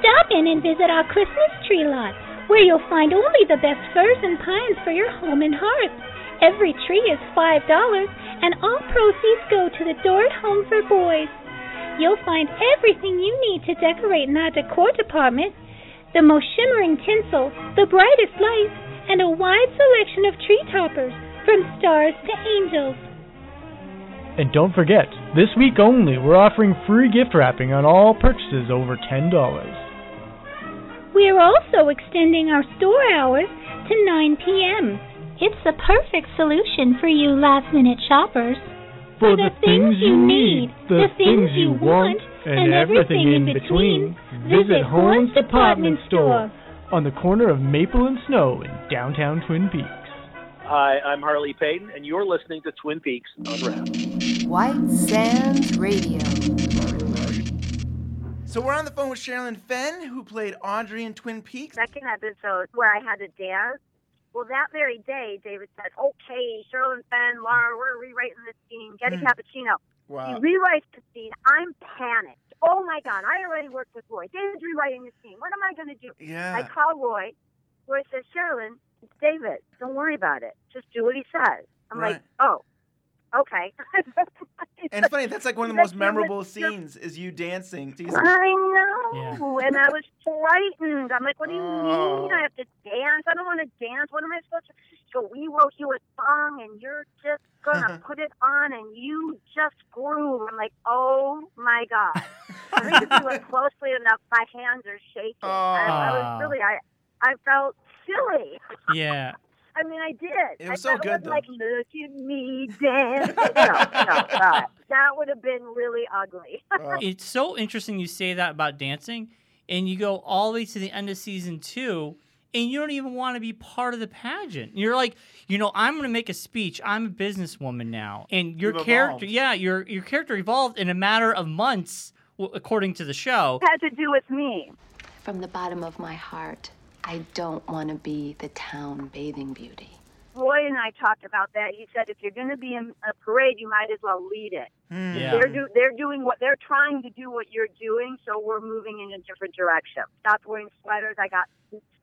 Speaker 26: Stop in and visit our Christmas tree lot, where you'll find only the best firs and pines for your home and hearth. Every tree is $5, and all proceeds go to the Dort Home for Boys. You'll find everything you need to decorate in our decor department the most shimmering tinsel, the brightest lights, and a wide selection of tree toppers, from stars to angels.
Speaker 8: And don't forget, this week only, we're offering free gift wrapping on all purchases over $10.
Speaker 26: We are also extending our store hours to 9 p.m. It's the perfect solution for you last minute shoppers.
Speaker 8: For
Speaker 26: the things you need, the things you want, and everything in between, visit Horne's Department Store.
Speaker 8: on the corner of Maple and Snow in downtown Twin Peaks.
Speaker 27: Hi, I'm Harley Peyton, and you're listening to Twin Peaks Unwrapped.
Speaker 28: White Sands Radio.
Speaker 3: So we're on the phone with Sherilyn Fenn, who played Audrey in Twin Peaks.
Speaker 29: second episode where I had to dance. Well, that very day, David said, "Okay, Sherilyn Fenn, Laura, we're rewriting this scene. Get a
Speaker 3: Hmm.
Speaker 29: cappuccino."
Speaker 3: Wow.
Speaker 29: He rewrites the scene. I'm panicked. Oh my God! I already worked with Roy. David's rewriting the scene. What am I going to do?
Speaker 3: Yeah.
Speaker 29: I call Roy. Roy says, "Sherilyn, it's David. Don't worry about it. Just do what he says." I'm like, "Oh, okay."
Speaker 3: And funny, that's like one of the most memorable scenes is you dancing. to your-
Speaker 29: I know, and I was frightened. I'm like, what do you
Speaker 3: Oh.
Speaker 29: mean I have to dance? I don't want to dance. What am I supposed to? So we wrote you a song, and you're just gonna put it on, and you just groove. I'm like, oh my god. I think if you look closely enough, my hands are shaking. I, I was ah. really, I, I felt silly.
Speaker 19: Yeah.
Speaker 29: I mean, I did.
Speaker 19: It
Speaker 29: I
Speaker 19: was so good,
Speaker 29: it was like, look at me dance. no, no, God. that would have been really ugly.
Speaker 19: It's so interesting you say that about dancing, and you go all the way to the end of season two, and you don't even want to be part of the pageant. You're like, you know, I'm going to make a speech. I'm a businesswoman now, and your
Speaker 29: You've
Speaker 19: character,
Speaker 29: evolved.
Speaker 19: yeah, your your character evolved in a matter of months, according to the show.
Speaker 29: had to do with me.
Speaker 28: From the bottom of my heart, I don't want to be the town bathing beauty.
Speaker 29: Roy and I talked about that. He said if you're going to be in a parade, you might as well lead it. Hmm.
Speaker 28: Yeah.
Speaker 29: They're do, they're doing what they're trying to do what you're doing, so we're moving in a different direction. Stopped wearing sweaters. I got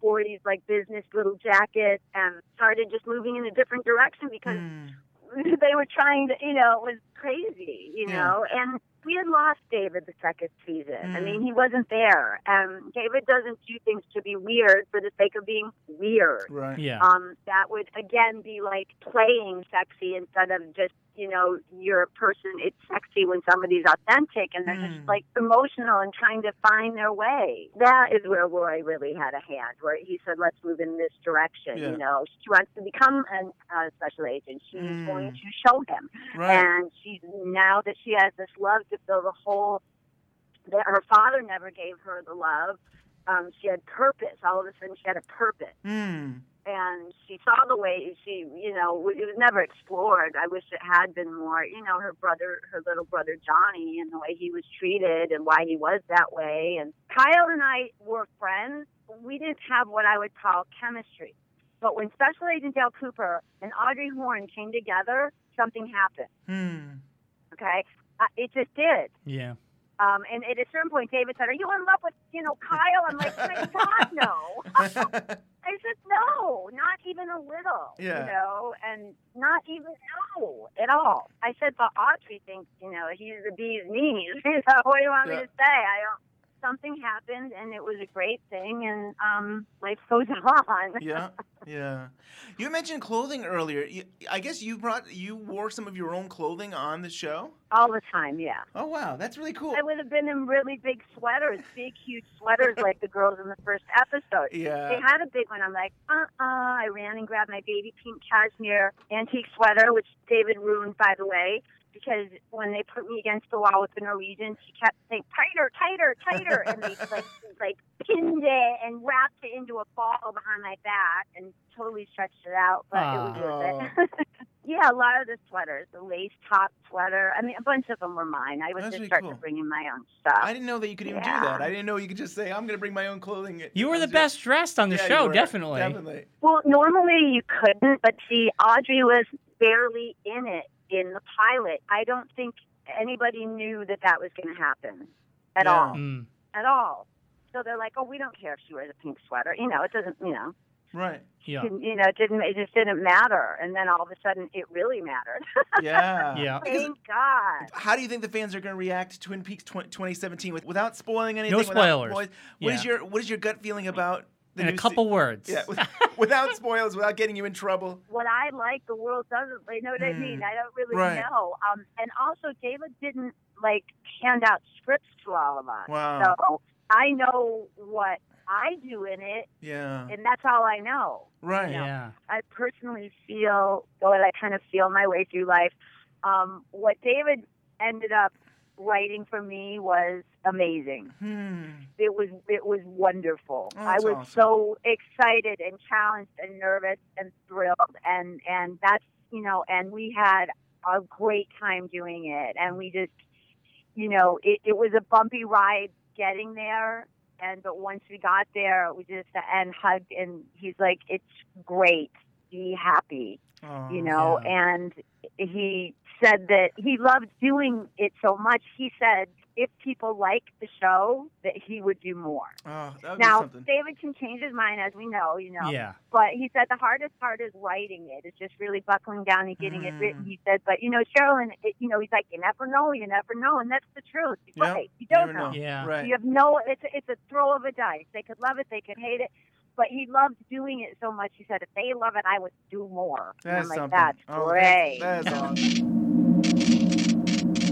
Speaker 29: sporties like business little jackets, and started just moving in a different direction because hmm. they were trying to, you know, it was crazy, you
Speaker 17: Yeah.
Speaker 29: know, and we had lost David the second season. I
Speaker 17: Mm.
Speaker 29: mean, he wasn't there. And David doesn't do things to be weird for the sake of being weird.
Speaker 3: Right.
Speaker 19: Yeah.
Speaker 29: Um, that would again be like playing sexy instead of just, you know, you're a person. It's sexy when somebody's authentic and they're
Speaker 17: Mm.
Speaker 29: just like emotional and trying to find their way. That is where Roy really had a hand, where he said, "Let's move in this direction."
Speaker 17: Yeah.
Speaker 29: You know, she wants to become a uh, special agent. She's
Speaker 17: Mm.
Speaker 29: going to show him,
Speaker 17: Right.
Speaker 29: and she's now that she has this love to fill the hole that her father never gave her the love. Um, she had purpose. All of a sudden, she had a purpose
Speaker 3: Hmm.
Speaker 29: And she saw the way she, you know, it was never explored. I wish it had been more. You know, her brother, her little brother Johnny, and the way he was treated, and why he was that way. And Kyle and I were friends. We didn't have what I would call chemistry, but when Special Agent Dale Cooper and Audrey Horne came together, something happened.
Speaker 3: Hmm.
Speaker 29: Okay, uh, it just did.
Speaker 19: Yeah.
Speaker 29: Um, and at a certain point, David said, "Are you in love with you know Kyle?" I'm like, "My God, no." I said, "No, not even a little."
Speaker 17: Yeah.
Speaker 29: You know, and not even no at all. I said, "But Audrey thinks you know he's the bee's knees." so what do you want me to say? I don't. Something happened, and it was a great thing, and um, life goes on.
Speaker 3: yeah, yeah. You mentioned clothing earlier. I guess you brought you wore some of your own clothing on the show.
Speaker 29: All the time, yeah.
Speaker 3: Oh wow, that's really cool.
Speaker 29: I would have been in really big sweaters, big, huge sweaters like the girls in the first episode.
Speaker 3: Yeah.
Speaker 29: They had a big one. I'm like, uh uh I ran and grabbed my baby pink cashmere antique sweater, which David ruined, by the way, because when they put me against the wall with the Norwegians, she kept saying, tighter, tighter, tighter. and they like, like pinned it and wrapped it into a ball behind my back and totally stretched it out, but it was worth it. Yeah, a lot of the sweaters, the lace top sweater. I mean, a bunch of them were mine. I was
Speaker 3: That's
Speaker 29: just
Speaker 3: really
Speaker 29: starting
Speaker 3: cool.
Speaker 29: to bring in my own stuff.
Speaker 3: I didn't know that you could even
Speaker 29: Yeah.
Speaker 3: do that. I didn't know you could just say, "I'm going to bring my own clothing."
Speaker 19: You were the best dressed on the
Speaker 3: Yeah,
Speaker 19: show, definitely.
Speaker 3: Definitely.
Speaker 29: Well, normally you couldn't, but see, Audrey was barely in it in the pilot. I don't think anybody knew that that was going to happen at
Speaker 19: Yeah.
Speaker 29: all.
Speaker 19: Mm.
Speaker 29: At all. So they're like, oh, we don't care if she wears a pink sweater. You know, it doesn't, you know.
Speaker 3: Right.
Speaker 19: Yeah.
Speaker 29: You know, it didn't. It just didn't matter. And then all of a sudden, it really mattered.
Speaker 3: Yeah.
Speaker 19: Yeah.
Speaker 29: Thank God.
Speaker 3: How do you think the fans are going to react to Twin Peaks tw- 2017 with, without spoiling anything? without
Speaker 19: spoilers.
Speaker 3: spoil- What is
Speaker 19: Yeah.
Speaker 3: your What is your gut feeling about the
Speaker 19: In a
Speaker 3: new se-
Speaker 19: couple words.
Speaker 3: Yeah, with- without spoilers, without getting you in trouble.
Speaker 29: what I like, the world doesn't. You know what I mean?
Speaker 3: Hmm.
Speaker 29: I don't really
Speaker 3: Right.
Speaker 29: know. Um, and also, David didn't like hand out scripts to all of us.
Speaker 3: Wow.
Speaker 29: So I know what I do in it,
Speaker 3: Yeah.
Speaker 29: and that's all I know.
Speaker 3: Right.
Speaker 29: you know.
Speaker 19: Yeah.
Speaker 29: I personally feel, or I kind of feel my way through life. Um, what David ended up writing for me was amazing. Hmm. It was it was wonderful.
Speaker 3: Oh,
Speaker 29: I was
Speaker 3: awesome.
Speaker 29: so excited and challenged and nervous and thrilled and and that's you know and we had a great time doing it and we just you know it, it was a bumpy ride getting there and but once we got there we just and hugged and he's like it's great be happy
Speaker 3: Oh,
Speaker 29: you know and he said that he loved doing it so much he said if people like the show that he would do more
Speaker 3: Oh, that would be
Speaker 29: now david can change his mind as we know you know
Speaker 19: Yeah.
Speaker 29: but he said the hardest part is writing it it's just really buckling down and getting it
Speaker 3: Mm.
Speaker 29: written he said but you know Sherilyn, it, you know he's like you never know you never know and that's the truth
Speaker 3: Yeah,
Speaker 29: right you
Speaker 3: you
Speaker 29: don't
Speaker 3: never
Speaker 29: know
Speaker 3: know. Yeah. Right.
Speaker 29: you have no it's a, it's a throw of a dice they could love it they could hate it but he loved doing it so much he said if they love it i would do more and
Speaker 3: That's
Speaker 29: i'm like
Speaker 3: something.
Speaker 29: that's
Speaker 3: Oh,
Speaker 29: great
Speaker 3: That's, that's awesome.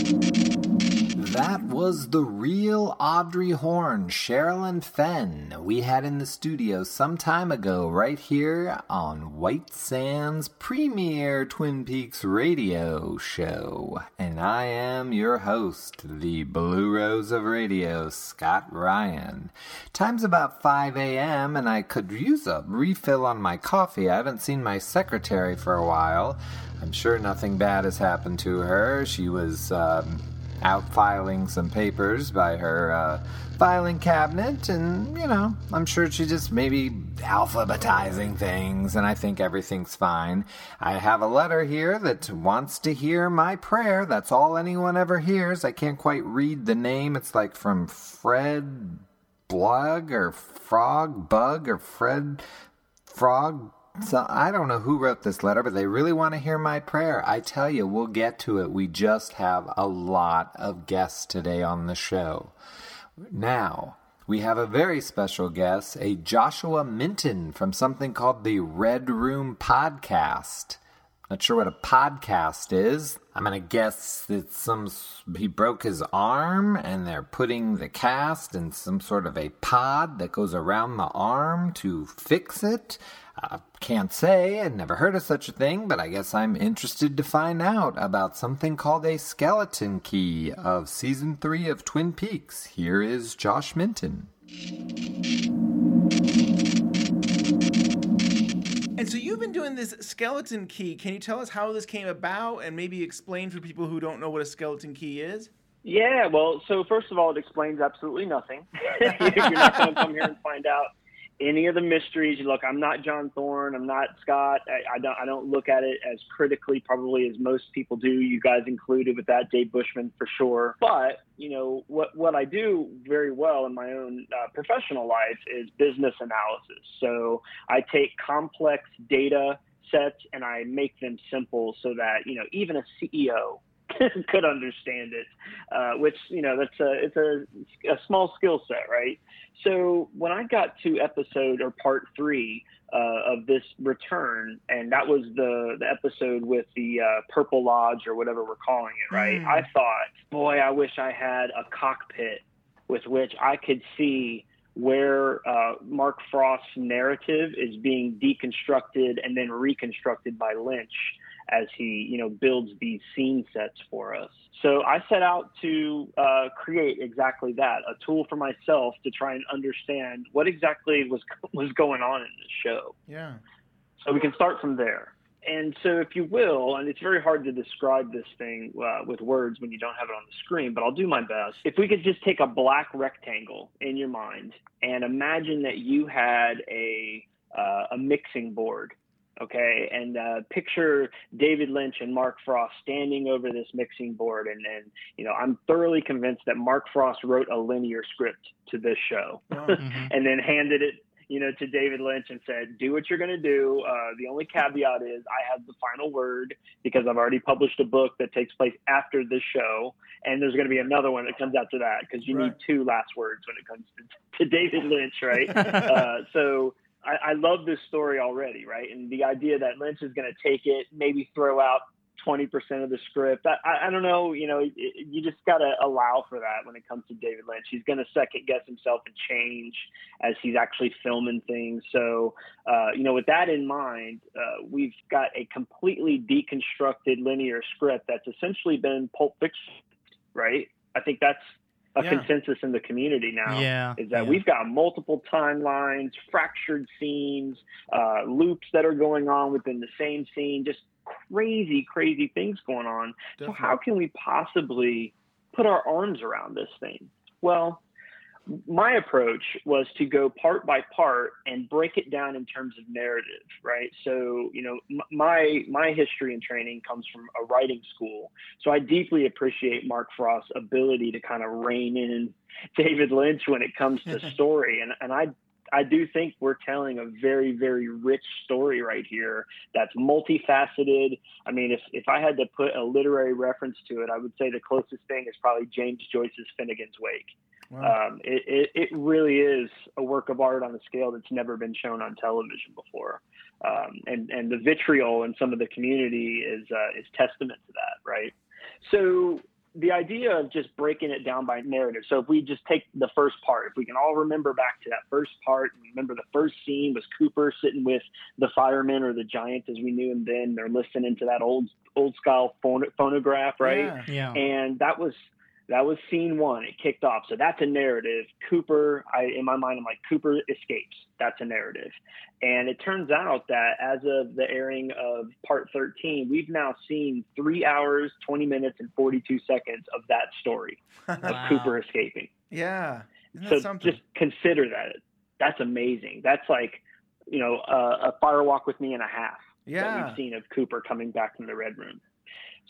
Speaker 2: That was the real Audrey Horne, Sherilyn Fenn, we had in the studio some time ago, right here on White Sands premier Twin Peaks radio show. And I am your host, the Blue Rose of Radio, Scott Ryan. Time's about 5 a.m., and I could use a refill on my coffee. I haven't seen my secretary for a while. I'm sure nothing bad has happened to her. She was, um, out filing some papers by her uh, filing cabinet, and you know, I'm sure she just maybe alphabetizing things, and I think everything's fine. I have a letter here that wants to hear my prayer. That's all anyone ever hears. I can't quite read the name. It's like from Fred Blug or Frog Bug or Fred Frog. So I don't know who wrote this letter, but they really want to hear my prayer. I tell you, we'll get to it. We just have a lot of guests today on the show. Now, we have a very special guest, a Joshua Minton from something called the Red Room Podcast. Not sure what a podcast is. I'm gonna guess that some. He broke his arm, and they're putting the cast in some sort of a pod that goes around the arm to fix it. I can't say. I'd never heard of such a thing, but I guess I'm interested to find out about something called a skeleton key of season three of Twin Peaks. Here is Josh Minton.
Speaker 3: And so you've been doing this skeleton key. Can you tell us how this came about and maybe explain for people who don't know what a skeleton key is?
Speaker 27: Yeah, well, so first of all, it explains absolutely nothing. You're not going to come here and find out any of the mysteries. Look, I'm not John Thorne. I'm not Scott. I, I don't. I don't look at it as critically, probably as most people do. You guys included with that, Dave Bushman for sure. But you know what? What I do very well in my own uh, professional life is business analysis. So I take complex data sets and I make them simple so that you know even a CEO could understand it, uh, which you know that's a it's a, a small skill set, right? So when I got to episode or part three uh, of this return, and that was the the episode with the uh, Purple Lodge or whatever we're calling it, right?
Speaker 30: Mm.
Speaker 27: I thought, boy, I wish I had a cockpit with which I could see where uh, Mark Frost's narrative is being deconstructed and then reconstructed by Lynch as he, you know, builds these scene sets for us. So I set out to uh, create exactly that, a tool for myself to try and understand what exactly was was going on in this show.
Speaker 3: Yeah.
Speaker 27: So we can start from there. And so, if you will, and it's very hard to describe this thing uh, with words when you don't have it on the screen, but I'll do my best. If we could just take a black rectangle in your mind and imagine that you had a uh, a mixing board, okay, and uh, picture David Lynch and Mark Frost standing over this mixing board, and and you know, I'm thoroughly convinced that Mark Frost wrote a linear script to this show, and then handed it you know, to David Lynch and said, "Do what you're going to do. Uh, the only caveat is I have the final word because I've already published a book that takes place after this show, and there's going to be another one that comes after that because you need two last words when it comes to, to David Lynch, right? uh, so." I, I love this story already, right? And the idea that Lynch is going to take it, maybe throw out 20% of the script. I, I, don't know. You know, it, you just got to allow for that when it comes to David Lynch. He's going to second guess himself and change as he's actually filming things. So, uh, you know, with that in mind, uh, we've got a completely deconstructed linear script that's essentially been Pulp Fiction, right? I think that's a
Speaker 19: Yeah.
Speaker 27: consensus in the community now
Speaker 19: Yeah,
Speaker 27: is that
Speaker 19: yeah.
Speaker 27: we've got multiple timelines, fractured scenes, uh, loops that are going on within the same scene, just crazy, crazy things going on. So how can we possibly put our arms around this thing? Well, my approach was to go part by part and break it down in terms of narrative, right? So, you know, m- my my history and training comes from a writing school, so I deeply appreciate Mark Frost's ability to kind of rein in David Lynch when it comes to story, and and I I do think we're telling a very, very rich story right here that's multifaceted. I mean, if, if I had to put a literary reference to it, I would say the closest thing is probably James Joyce's Finnegans Wake. Um, it, it, it really is a work of art on a scale that's never been shown on television before. Um, and, and the vitriol in some of the community is, uh, is testament to that, right? So the idea of just breaking it down by narrative. So if we just take the first part, if we can all remember back to that first part, and remember the first scene was Cooper sitting with the firemen or the giant as we knew him then. They're listening to that old old style phon- phonograph, right?
Speaker 19: Yeah. Yeah.
Speaker 27: And that was that was scene one. It kicked off. So that's a narrative. Cooper, I in my mind, I'm like Cooper escapes. That's a narrative. And it turns out that as of the airing of part 13, we've now seen three hours, 20 minutes, and 42 seconds of that story of
Speaker 3: Wow.
Speaker 27: Cooper escaping.
Speaker 3: Yeah.
Speaker 27: So
Speaker 3: something?
Speaker 27: just consider that. That's amazing. That's like, you know, a, a fire walk with me and a half that we've seen of Cooper coming back from the Red Room.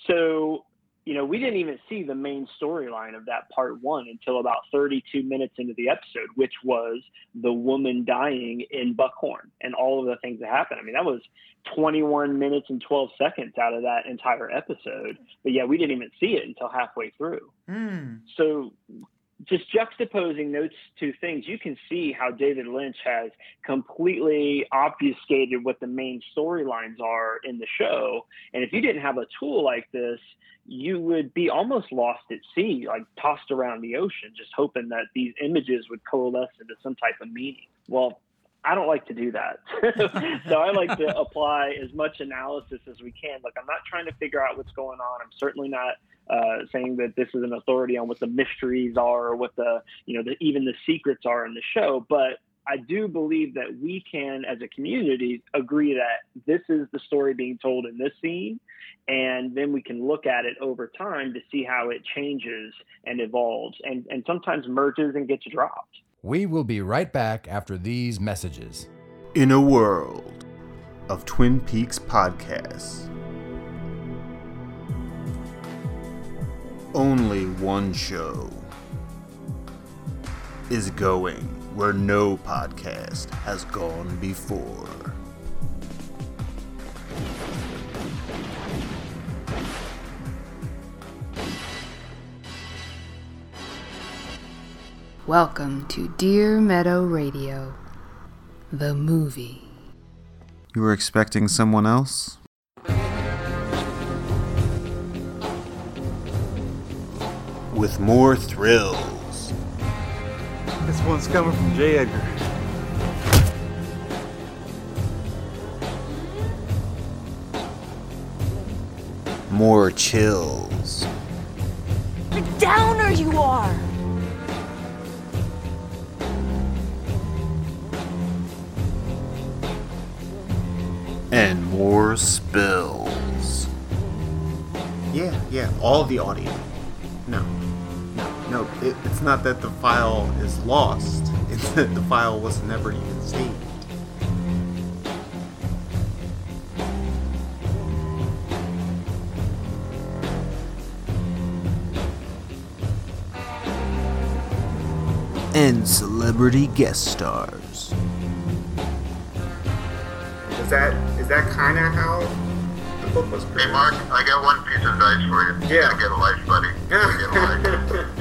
Speaker 27: So, you know, we didn't even see the main storyline of that part one until about 32 minutes into the episode, which was the woman dying in Buckhorn and all of the things that happened. I mean, that was 21 minutes and 12 seconds out of that entire episode. But yeah, we didn't even see it until halfway through.
Speaker 3: Hmm.
Speaker 27: So just juxtaposing those two things, you can see how David Lynch has completely obfuscated what the main storylines are in the show. And if you didn't have a tool like this, you would be almost lost at sea, like tossed around the ocean, just hoping that these images would coalesce into some type of meaning. Well, I don't like to do that. so I like to apply as much analysis as we can. Like I'm not trying to figure out what's going on. I'm certainly not uh, saying that this is an authority on what the mysteries are or what the you know the, even the secrets are in the show. But I do believe that we can, as a community, agree that this is the story being told in this scene, and then we can look at it over time to see how it changes and evolves, and and sometimes merges and gets dropped.
Speaker 1: We will be right back after these messages.
Speaker 30: In a world of Twin Peaks podcasts, only one show is going where no podcast has gone before.
Speaker 14: Welcome to Deer Meadow Radio, the movie.
Speaker 30: You were expecting someone else? With more thrills,
Speaker 17: This one's coming from J. Edgar.
Speaker 30: more chills,
Speaker 31: The downer you are!
Speaker 30: and more spills.
Speaker 32: Yeah, yeah, all the audio. No, no, no. It, it's not that the file is lost. It's that the file was never even saved.
Speaker 30: and celebrity guest stars.
Speaker 32: Is that is that kind of how the book was
Speaker 33: Hey Mark, I got one piece of advice for you. You
Speaker 32: Yeah.
Speaker 33: gotta get a life, buddy. You gotta get a life.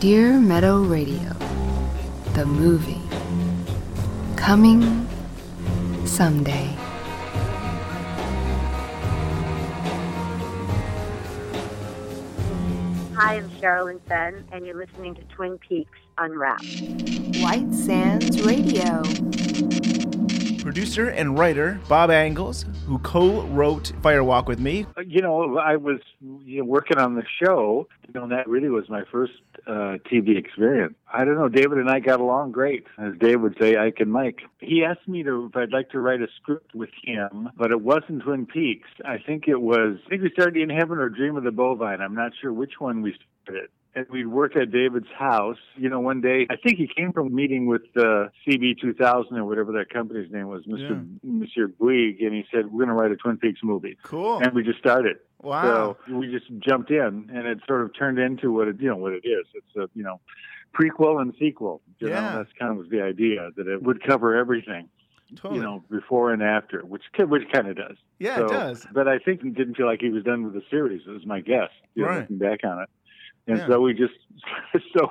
Speaker 14: Deer Meadow Radio, the movie. Coming someday.
Speaker 29: Hi, I'm Sherilyn Fenn, and you're listening to Twin Peaks Unwrapped.
Speaker 14: White Sands Radio.
Speaker 3: Producer and writer Bob Engels, who co-wrote Firewalk with me.
Speaker 34: You know, I was you know, working on the show. You know, that really was my first uh, TV experience. I don't know. David and I got along great, as Dave would say. I can Mike. He asked me to if I'd like to write a script with him, but it wasn't Twin Peaks. I think it was. I think we started in Heaven or Dream of the Bovine. I'm not sure which one we started and we'd work at David's house. You know, one day I think he came from a meeting with uh, CIBY 2000 or whatever that company's name was, Mr.
Speaker 3: Yeah.
Speaker 34: Monsieur Bouygues, and he said we're going to write a Twin Peaks movie.
Speaker 3: Cool.
Speaker 34: And we just started.
Speaker 3: Wow.
Speaker 34: So we just jumped in, and it sort of turned into what it you know what it is. It's a you know prequel and sequel. You
Speaker 3: Yeah.
Speaker 34: know, that's kind of was the idea that it would cover everything.
Speaker 3: Totally.
Speaker 34: You know, before and after, which which kind of does.
Speaker 3: Yeah, it does.
Speaker 34: But I think he didn't feel like he was done with the series. It was my guess. You know,
Speaker 3: Right.
Speaker 34: looking back on it. And
Speaker 3: Yeah.
Speaker 34: so we just, so,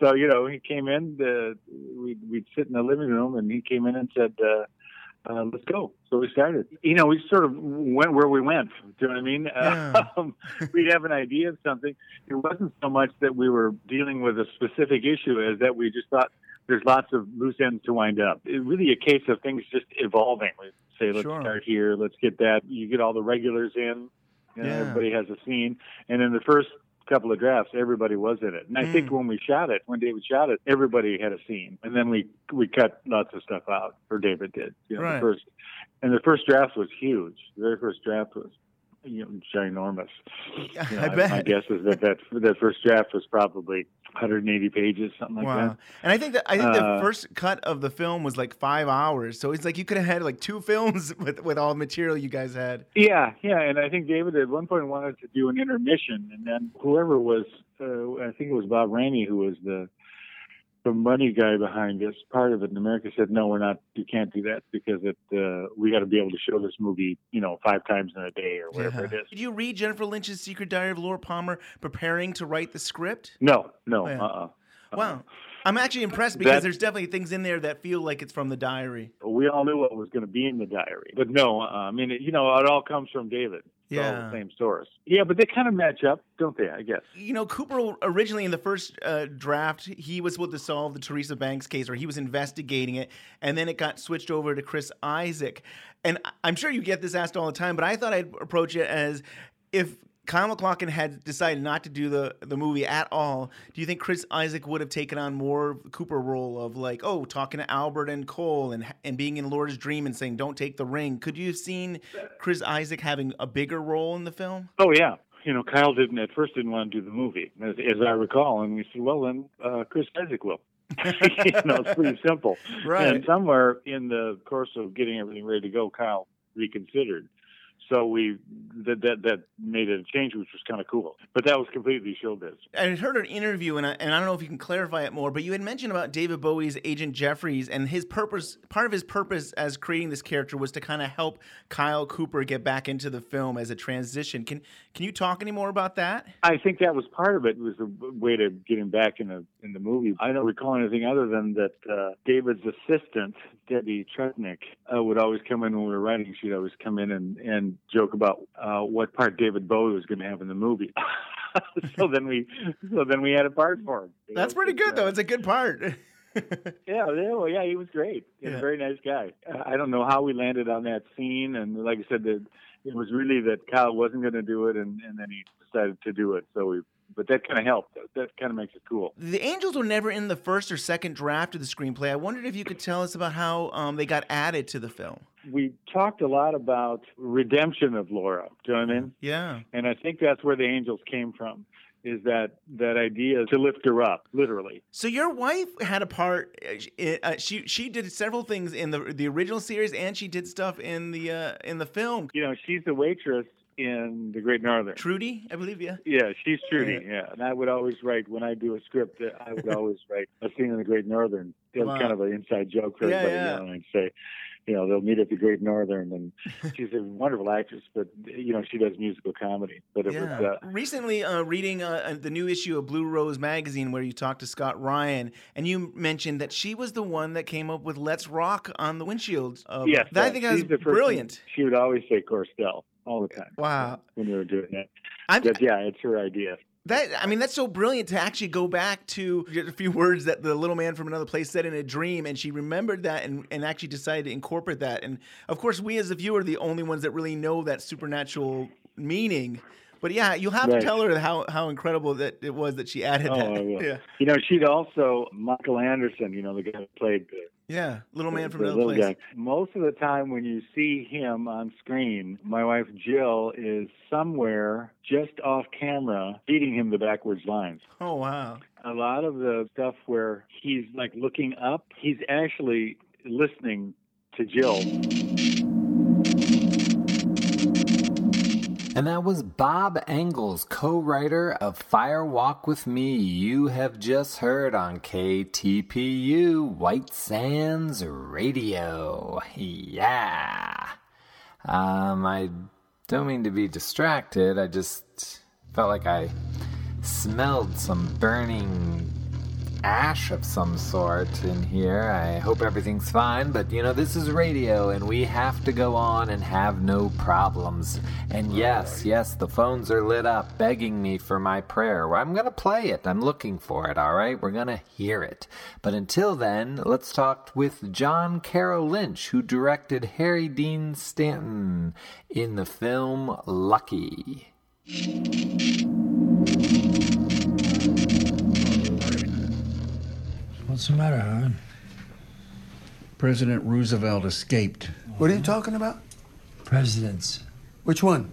Speaker 34: so you know, he came in. The, we'd we'd sit in the living room, and he came in and said, uh, uh, "Let's go." So we started. You know, we sort of went where we went. Do you know what I mean?
Speaker 3: Yeah.
Speaker 34: Um, we'd have an idea of something. It wasn't so much that we were dealing with a specific issue as that we just thought there's lots of loose ends to wind up. It's really a case of things just evolving. We say, let's
Speaker 3: Sure.
Speaker 34: start here, let's get that. You get all the regulars in. You know,
Speaker 3: Yeah.
Speaker 34: Everybody has a scene, and in the first couple of drafts, everybody was in it. And I think
Speaker 3: Mm.
Speaker 34: when we shot it, when David shot it, everybody had a scene, and then we we cut lots of stuff out, or David did. You know,
Speaker 3: Right.
Speaker 34: the first, and the first draft was huge. The very first draft was. You know, ginormous. You know,
Speaker 3: I bet.
Speaker 34: My guess is that that that first draft was probably 180 pages, something like
Speaker 3: wow.
Speaker 34: that.
Speaker 3: And I think that I think
Speaker 34: Uh,
Speaker 3: the first cut of the film was like five hours. So it's like you could have had like two films with with all the material you guys had.
Speaker 34: Yeah, yeah, and I think David at one point wanted to do an intermission, and then whoever was, uh, I think it was Bob Rainey who was the the money guy behind this part of it. And America said, no, we're not. You can't do that because it uh, we got to be able to show this movie, you know, five times in a day or whatever it is.
Speaker 3: Did you read Jennifer Lynch's Secret Diary of Laura Palmer preparing to write the script?
Speaker 34: No, no,
Speaker 3: Oh, yeah.
Speaker 34: uh-uh.
Speaker 3: Wow. I'm actually impressed because
Speaker 34: That-
Speaker 3: there's definitely things in there that feel like it's from the diary.
Speaker 34: We all knew what was going to be in the diary, but no, uh, I mean, it, you know, it all comes from David. It's all
Speaker 3: Yeah.
Speaker 34: the same source. Yeah, but they kind of match up, don't they? I guess.
Speaker 3: You know, Cooper originally in the first uh, draft, he was supposed to solve the Teresa Banks case, or he was investigating it, and then it got switched over to Chris Isaak. And I'm sure you get this asked all the time, but I thought I'd approach it as if Kyle MacLachlan had decided not to do the, the movie at all, do you think Chris Isaak would have taken on more Cooper role of like, oh, talking to Albert and Cole and and being in Laura's dream and saying, "Don't take the ring"? Could you have seen Chris Isaak having a bigger role in the film?
Speaker 34: Oh yeah, you know, Kyle didn't at first didn't want to do the movie, as, as I recall, and we said, well then, uh, Chris Isaak will. you know, it's pretty simple.
Speaker 3: Right.
Speaker 34: And somewhere in the course of getting everything ready to go, Kyle reconsidered. So we that that that made it a change, which was kind of cool. But that was completely showbiz.
Speaker 3: I had heard an interview, and I, and I don't know if you can clarify it more, but you had mentioned about David Bowie's Agent Jeffries and his purpose. Part of his purpose as creating this character was to kind of help Kyle Cooper get back into the film as a transition. Can can you talk any more about that?
Speaker 34: I think that was part of it. It was a way to get him back in the in the movie. I don't recall anything other than that uh, David's assistant Debbie Trutnick uh, would always come in when we were writing. She'd always come in and and joke about uh, what part David Bowie was going to have in the movie. so then we so then we had a part for him.
Speaker 3: That's
Speaker 34: know?
Speaker 3: pretty good, though. It's a good part.
Speaker 34: Yeah, yeah, well, yeah, he was great. He's
Speaker 3: Yeah.
Speaker 34: a very nice guy. Uh, I don't know how we landed on that scene, and like I said, that it was really that Kyle wasn't going to do it, and, and then he decided to do it. So we, but that kind of helped. That, kind of makes it cool.
Speaker 3: The Angels were never in the first or second draft of the screenplay. I wondered if you could tell us about how um, they got added to the film.
Speaker 34: We talked a lot about redemption of Laura. Do you know what I mean?
Speaker 3: Yeah.
Speaker 34: And I think that's where the Angels came from. Is that that idea to lift her up, literally?
Speaker 3: So your wife had a part. uh, she- Uh, she she did several things in the the original series, and she did stuff in the uh, in the film.
Speaker 34: You know, she's the waitress in The Great Northern.
Speaker 3: Trudy, I believe. Yeah.
Speaker 34: Yeah, she's Trudy. Yeah, and I would always write when I do a script. I would always write a scene in the Great Northern. It was
Speaker 3: Wow.
Speaker 34: kind of an inside joke for
Speaker 3: Yeah,
Speaker 34: everybody.
Speaker 3: yeah.
Speaker 34: You know, and I'd say, you know, they'll meet at the Great Northern, and she's a wonderful actress, but you know, she does musical comedy. But it
Speaker 3: Yeah.
Speaker 34: was uh,
Speaker 3: Recently, uh, reading uh, uh, the new issue of Blue Rose magazine, where you talked to Scott Ryan, and you mentioned that she was the one that came up with "Let's Rock" on the windshield. Of,
Speaker 34: yes,
Speaker 3: that I think that was
Speaker 34: she's the person-
Speaker 3: brilliant.
Speaker 34: She would always say Corstel all the time.
Speaker 3: Wow.
Speaker 34: when we were doing that.
Speaker 3: I'm-
Speaker 34: but yeah, it's her idea.
Speaker 3: That I mean, that's so brilliant to actually go back to a few words that the little man from another place said in a dream, and she remembered that and, and actually decided to incorporate that. And of course, we as the viewer are the only ones that really know that supernatural meaning. But yeah, you'll have
Speaker 34: Right.
Speaker 3: to tell her how, how incredible that it was that she added
Speaker 34: Oh,
Speaker 3: that.
Speaker 34: I will.
Speaker 3: Yeah,
Speaker 34: You know, she'd also Michael Anderson. You know, the guy who played the,
Speaker 3: yeah, little man from
Speaker 34: the
Speaker 3: another place.
Speaker 34: guy. Most of the time, when you see him on screen, my wife Jill is somewhere just off camera feeding him the backwards lines.
Speaker 3: Oh wow.
Speaker 34: A lot of the stuff where he's like looking up, he's actually listening to Jill.
Speaker 2: And that was Bob Engels, co writer of Fire Walk with Me. You have just heard on KTPU White Sands Radio. Yeah. Um, I don't mean to be distracted. I just felt like I smelled some burning ash of some sort in here. I hope everything's fine, but you know, this is radio and we have to go on and have no problems. And yes, yes, the phones are lit up begging me for my prayer. I'm going to play it. I'm looking for it, all right? We're going to hear it. But until then, let's talk with John Carroll Lynch, who directed Harry Dean Stanton in the film Lucky.
Speaker 35: What's the matter, Howard?
Speaker 36: President Roosevelt escaped.
Speaker 35: What are you talking about? Presidents. Which one?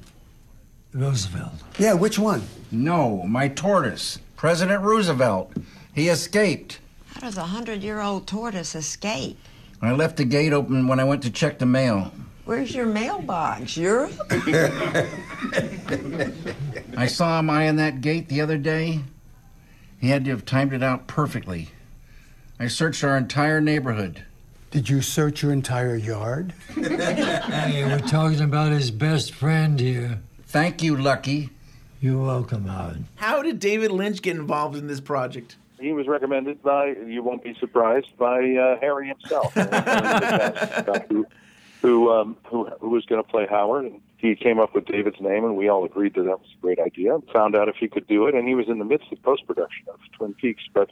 Speaker 35: Roosevelt.
Speaker 36: Yeah, which one? No, my tortoise. President Roosevelt. He escaped.
Speaker 37: How does a hundred year old tortoise escape?
Speaker 36: I left the gate open when I went to check the mail.
Speaker 37: Where's your mailbox? Europe?
Speaker 36: I saw him eyeing that gate the other day. He had to have timed it out perfectly. I searched our entire neighborhood.
Speaker 35: Did you search your entire yard? hey, we're talking about his best friend here.
Speaker 36: Thank you, Lucky.
Speaker 35: You're welcome, Howard.
Speaker 3: How did David Lynch get involved in this project?
Speaker 38: He was recommended by, you won't be surprised, by uh, Harry himself, who who, um, who who was going to play Howard, and he came up with David's name, and we all agreed that that was a great idea. Found out if he could do it, and he was in the midst of post production of Twin Peaks, but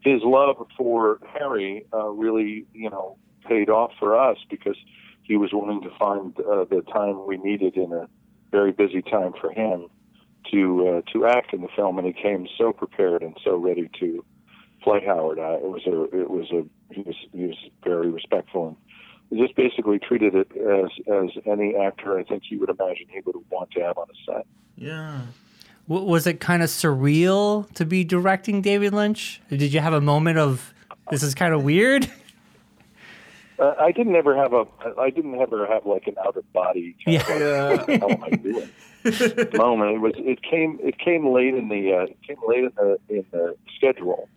Speaker 38: his love for Harry uh, really, you know, paid off for us because he was willing to find uh, the time we needed in a very busy time for him to uh, to act in the film, and he came so prepared and so ready to play Howard. Uh, it was a it was a he was he was very respectful and just basically treated it as as any actor I think you would imagine he would want to have on a set.
Speaker 3: Yeah.
Speaker 19: W- was it kind of surreal to be directing David Lynch? Did you have a moment of this is kind of weird?
Speaker 38: Uh, I didn't ever have a I didn't ever have like an out of body kind of like, what am I doing moment. It was it came it came late in the uh, it came late in the in the schedule.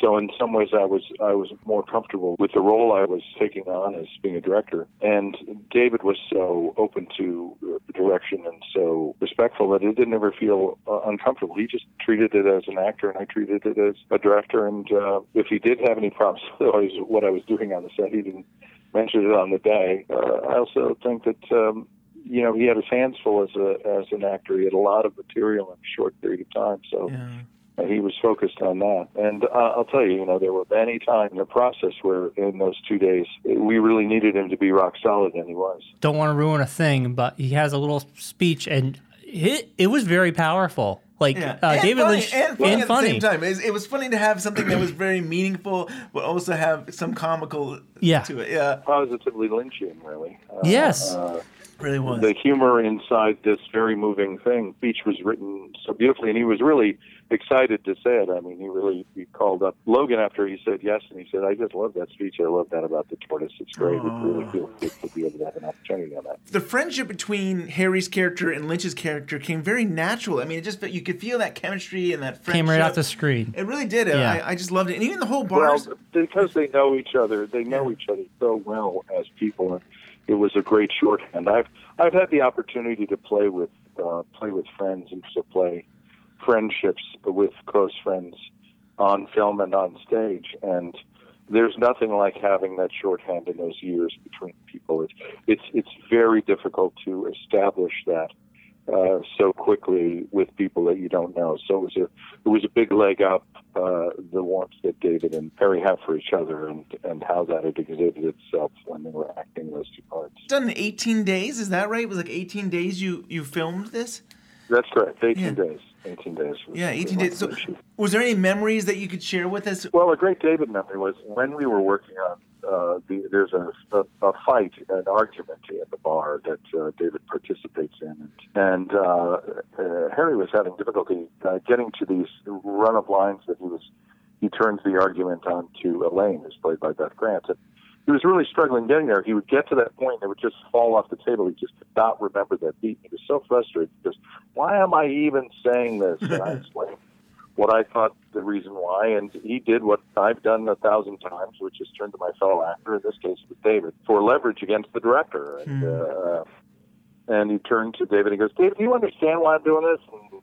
Speaker 38: So in some ways, I was I was more comfortable with the role I was taking on as being a director. And David was so open to direction and so respectful that it didn't ever feel uh, uncomfortable. He just treated it as an actor, and I treated it as a director. And uh, if he did have any problems with what I was- doing on the set, he didn't mention it on the day. Uh, I also think that. Um, you know, he had his hands full as a as an actor. He had a lot of material in a short period of time, so uh, he was focused on that. And uh, I'll tell you, you know, there were many times in the process where, in those two days, we really needed him to be rock solid, and he was.
Speaker 19: Don't want to ruin a thing, but he has a little speech, and it, it was very powerful. Like uh,
Speaker 3: And
Speaker 19: David
Speaker 3: funny,
Speaker 19: Lynch
Speaker 3: and funny
Speaker 19: and
Speaker 3: at
Speaker 19: funny.
Speaker 3: the same time. It, it was funny to have something that was very meaningful, but also have some comical
Speaker 19: Yeah.
Speaker 3: to it. Yeah,
Speaker 38: positively Lynchian, really. Uh,
Speaker 19: Yes.
Speaker 38: uh,
Speaker 3: really was.
Speaker 38: the humor inside this very moving thing. Speech was written so beautifully, and he was really excited to say it. I mean, he really he called up Logan after he said yes, and he said, "I just love that speech. I love that about the tortoise. It's great. It really feels good to be able to have an opportunity on that."
Speaker 3: the friendship between Harry's character and Lynch's character came very natural. I mean, it just you could feel that chemistry and that friendship.
Speaker 19: Came right off the screen.
Speaker 3: It really did.
Speaker 19: Yeah.
Speaker 3: I, I just loved it, and even the whole
Speaker 38: Well,
Speaker 3: bars.
Speaker 38: because they know each other, they know each other so well as people, and it was a great shorthand. I've I've had the opportunity to play with uh, play with friends and to play friendships with close friends on film and on stage, and there's nothing like having that shorthand in those years between people. It's it's it's very difficult to establish that uh, so quickly with people that you don't know. So it was a it was a big leg up uh, the warmth that David and Harry have for each other, and and how that had exhibited itself when they were acting those two parts.
Speaker 3: Done in 18 days, is that right? It was like 18 days you you filmed this.
Speaker 38: That's correct. 18 days. 18 days.
Speaker 3: Yeah, 18
Speaker 38: the
Speaker 3: days. So, was there any memories that you could share with us?
Speaker 38: Well, a great David memory was when we were working on uh, the, there's a, a, a fight, an argument at the bar that uh, David participates in, and, and uh, uh, Harry was having difficulty uh, getting to these run of lines that he was. He turns the argument on to Elaine, who's played by Beth Grant, and he was really struggling getting there. He would get to that point, and it would just fall off the table. He just could not remember that beat. He was so frustrated because why am I even saying this? And I explained what I thought the reason why, and he did what I've done a thousand times, which is turn to my fellow actor, in this case with David, for leverage against the director. And, uh, and he turned to David and he goes, David, do you understand why I'm doing this? And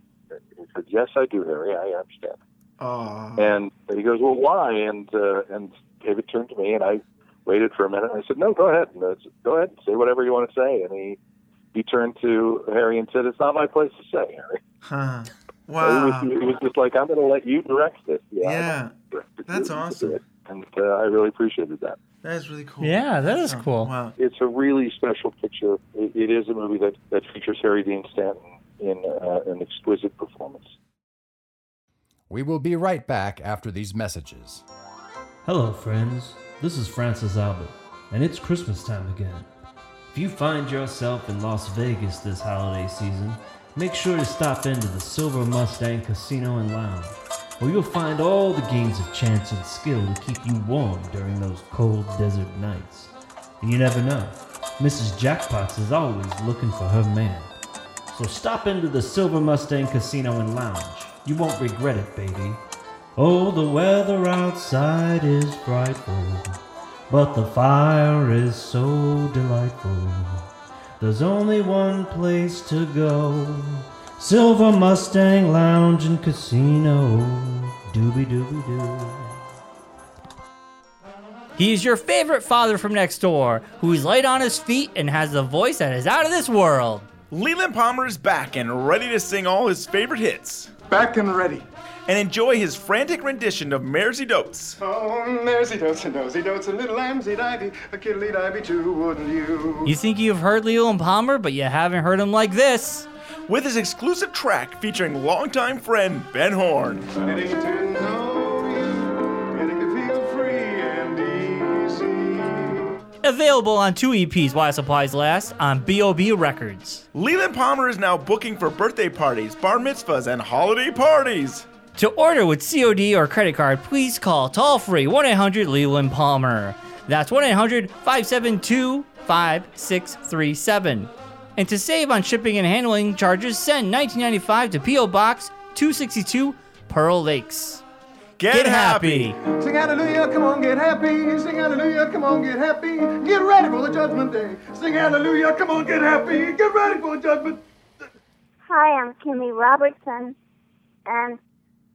Speaker 38: he said, Yes, I do, Harry. I understand.
Speaker 3: Oh.
Speaker 38: And he goes, Well, why? And uh, and David turned to me, and I waited for a minute. And I said, No, go ahead. And said, go ahead, say whatever you want to say. And he he turned to Harry and said, It's not my place to say, Harry.
Speaker 3: Huh.
Speaker 38: It
Speaker 3: Wow.
Speaker 38: was, it was just like, I'm going to let you direct this. Yeah.
Speaker 3: Yeah. That's awesome.
Speaker 38: And uh, I really appreciated that.
Speaker 3: That is really cool.
Speaker 19: Yeah, that is
Speaker 3: Awesome.
Speaker 19: cool.
Speaker 3: Wow.
Speaker 38: It's a really special picture. It, it is a movie that, that features Harry Dean Stanton in uh, an exquisite performance.
Speaker 1: We will be right back after these messages.
Speaker 39: Hello, friends. This is Francis Albert, and it's Christmas time again. If you find yourself in Las Vegas this holiday season, make sure to stop into the Silver Mustang Casino and Lounge, where you'll find all the games of chance and skill to keep you warm during those cold desert nights. And you never know, Mrs. Jackpots is always looking for her man. So stop into the Silver Mustang Casino and Lounge. You won't regret it, baby. Oh, the weather outside is frightful, but the fire is so delightful. There's only one place to go Silver Mustang Lounge and Casino. Doobie doobie doo.
Speaker 19: He's your favorite father from next door, who's light on his feet and has a voice that is out of this world.
Speaker 3: Leland Palmer is back and ready to sing all his favorite hits.
Speaker 17: Back and ready.
Speaker 3: And enjoy his frantic rendition of Mairzy Doats.
Speaker 17: Oh, there's dotes and nosy dotes, a little lambsy divey, a kiddly divey too, wouldn't you?
Speaker 19: You think you've heard Leland Palmer, but you haven't heard him like this.
Speaker 3: With his exclusive track featuring longtime friend Ben Horne.
Speaker 17: Getting to know you, getting to feel free and easy.
Speaker 19: Available on two EPs while supplies last on B.O.B. Records.
Speaker 3: Leland Palmer is now booking for birthday parties, bar mitzvahs, and holiday parties.
Speaker 19: To order with COD or credit card, please call toll free 1 800 Leland Palmer. That's 1 800 572 5637. And to save on shipping and handling charges, send 1995 to P.O. Box 262 Pearl Lakes.
Speaker 3: Get, happy.
Speaker 17: Sing hallelujah, come on, get happy. Sing hallelujah, come on, get happy. Get ready for the judgment day. Sing hallelujah, come on, get happy. Get ready for the judgment.
Speaker 29: Hi, I'm Kimmy Robertson, and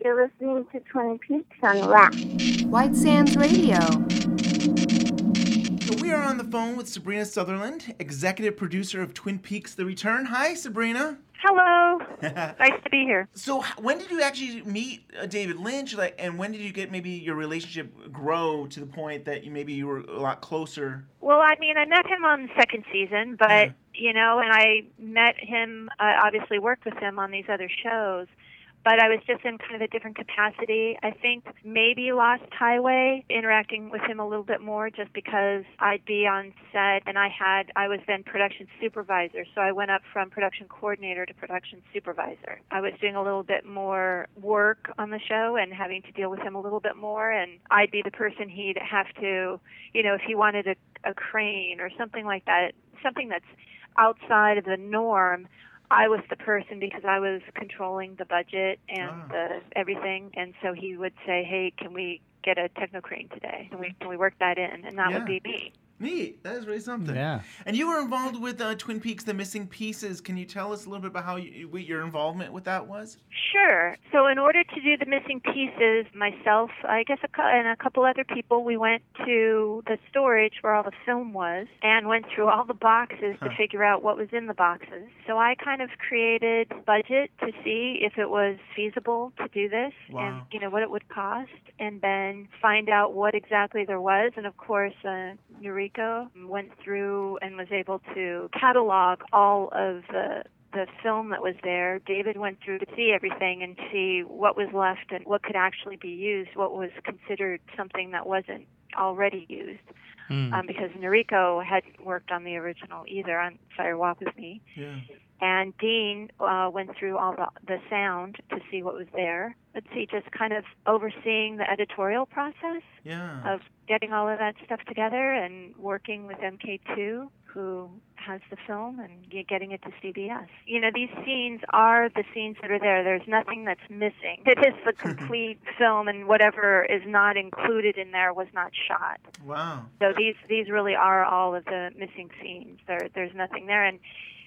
Speaker 29: you're listening to Twin Peaks Unwrapped.
Speaker 14: White Sands Radio.
Speaker 3: So we are on the phone with Sabrina Sutherland, executive producer of Twin Peaks: The Return. Hi, Sabrina.
Speaker 40: Hello. nice to be here.
Speaker 3: So, when did you actually meet uh, David Lynch? Like, and when did you get maybe your relationship grow to the point that you maybe you were a lot closer?
Speaker 40: Well, I mean, I met him on the second season, but you know, and I met him. I obviously worked with him on these other shows, but I was just in kind of a different capacity. I think maybe Lost Highway, interacting with him a little bit more, just because I'd be on set and I had I was then production supervisor, so I went up from production coordinator to production supervisor. I was doing a little bit more work on the show and having to deal with him a little bit more, and I'd be the person he'd have to, you know, if he wanted a, a crane or something like that, something that's outside of the norm. I was the person because I was controlling the budget and the everything, and so he would say, "Hey, can we get a techno crane today? Can we can we work that in?" And that
Speaker 3: Yeah.
Speaker 40: would be me.
Speaker 3: Neat. That is really something.
Speaker 19: Yeah.
Speaker 3: And you were involved with uh, Twin Peaks: The Missing Pieces. Can you tell us a little bit about how you, what your involvement with that was?
Speaker 40: Sure. So, in order to do the missing pieces, myself, I guess, a, cou- and a couple other people, we went to the storage where all the film was and went through all the boxes to figure out what was in the boxes. So, I kind of created budget to see if it was feasible to do this and you know what it would cost, and then find out what exactly there was. And of course, uh, Noriko went through and was able to catalog all of the the film that was there. David went through to see everything and see what was left and what could actually be used, what was considered something that wasn't already used.
Speaker 41: Hmm.
Speaker 40: Um, because Noriko hadn't worked on the original either on Fire Walk with Me.
Speaker 3: Yeah.
Speaker 40: And Dean uh, went through all the, the sound to see what was there. Let's see, just kind of overseeing the editorial process
Speaker 3: Yeah.
Speaker 40: of getting all of that stuff together and working with MK2, who has the film, and getting it to CBS. You know, these scenes are the scenes that are there. There's nothing that's missing. It is the complete film, and whatever is not included in there was not shot.
Speaker 3: Wow.
Speaker 40: So these these really are all of the missing scenes. There there's nothing there, and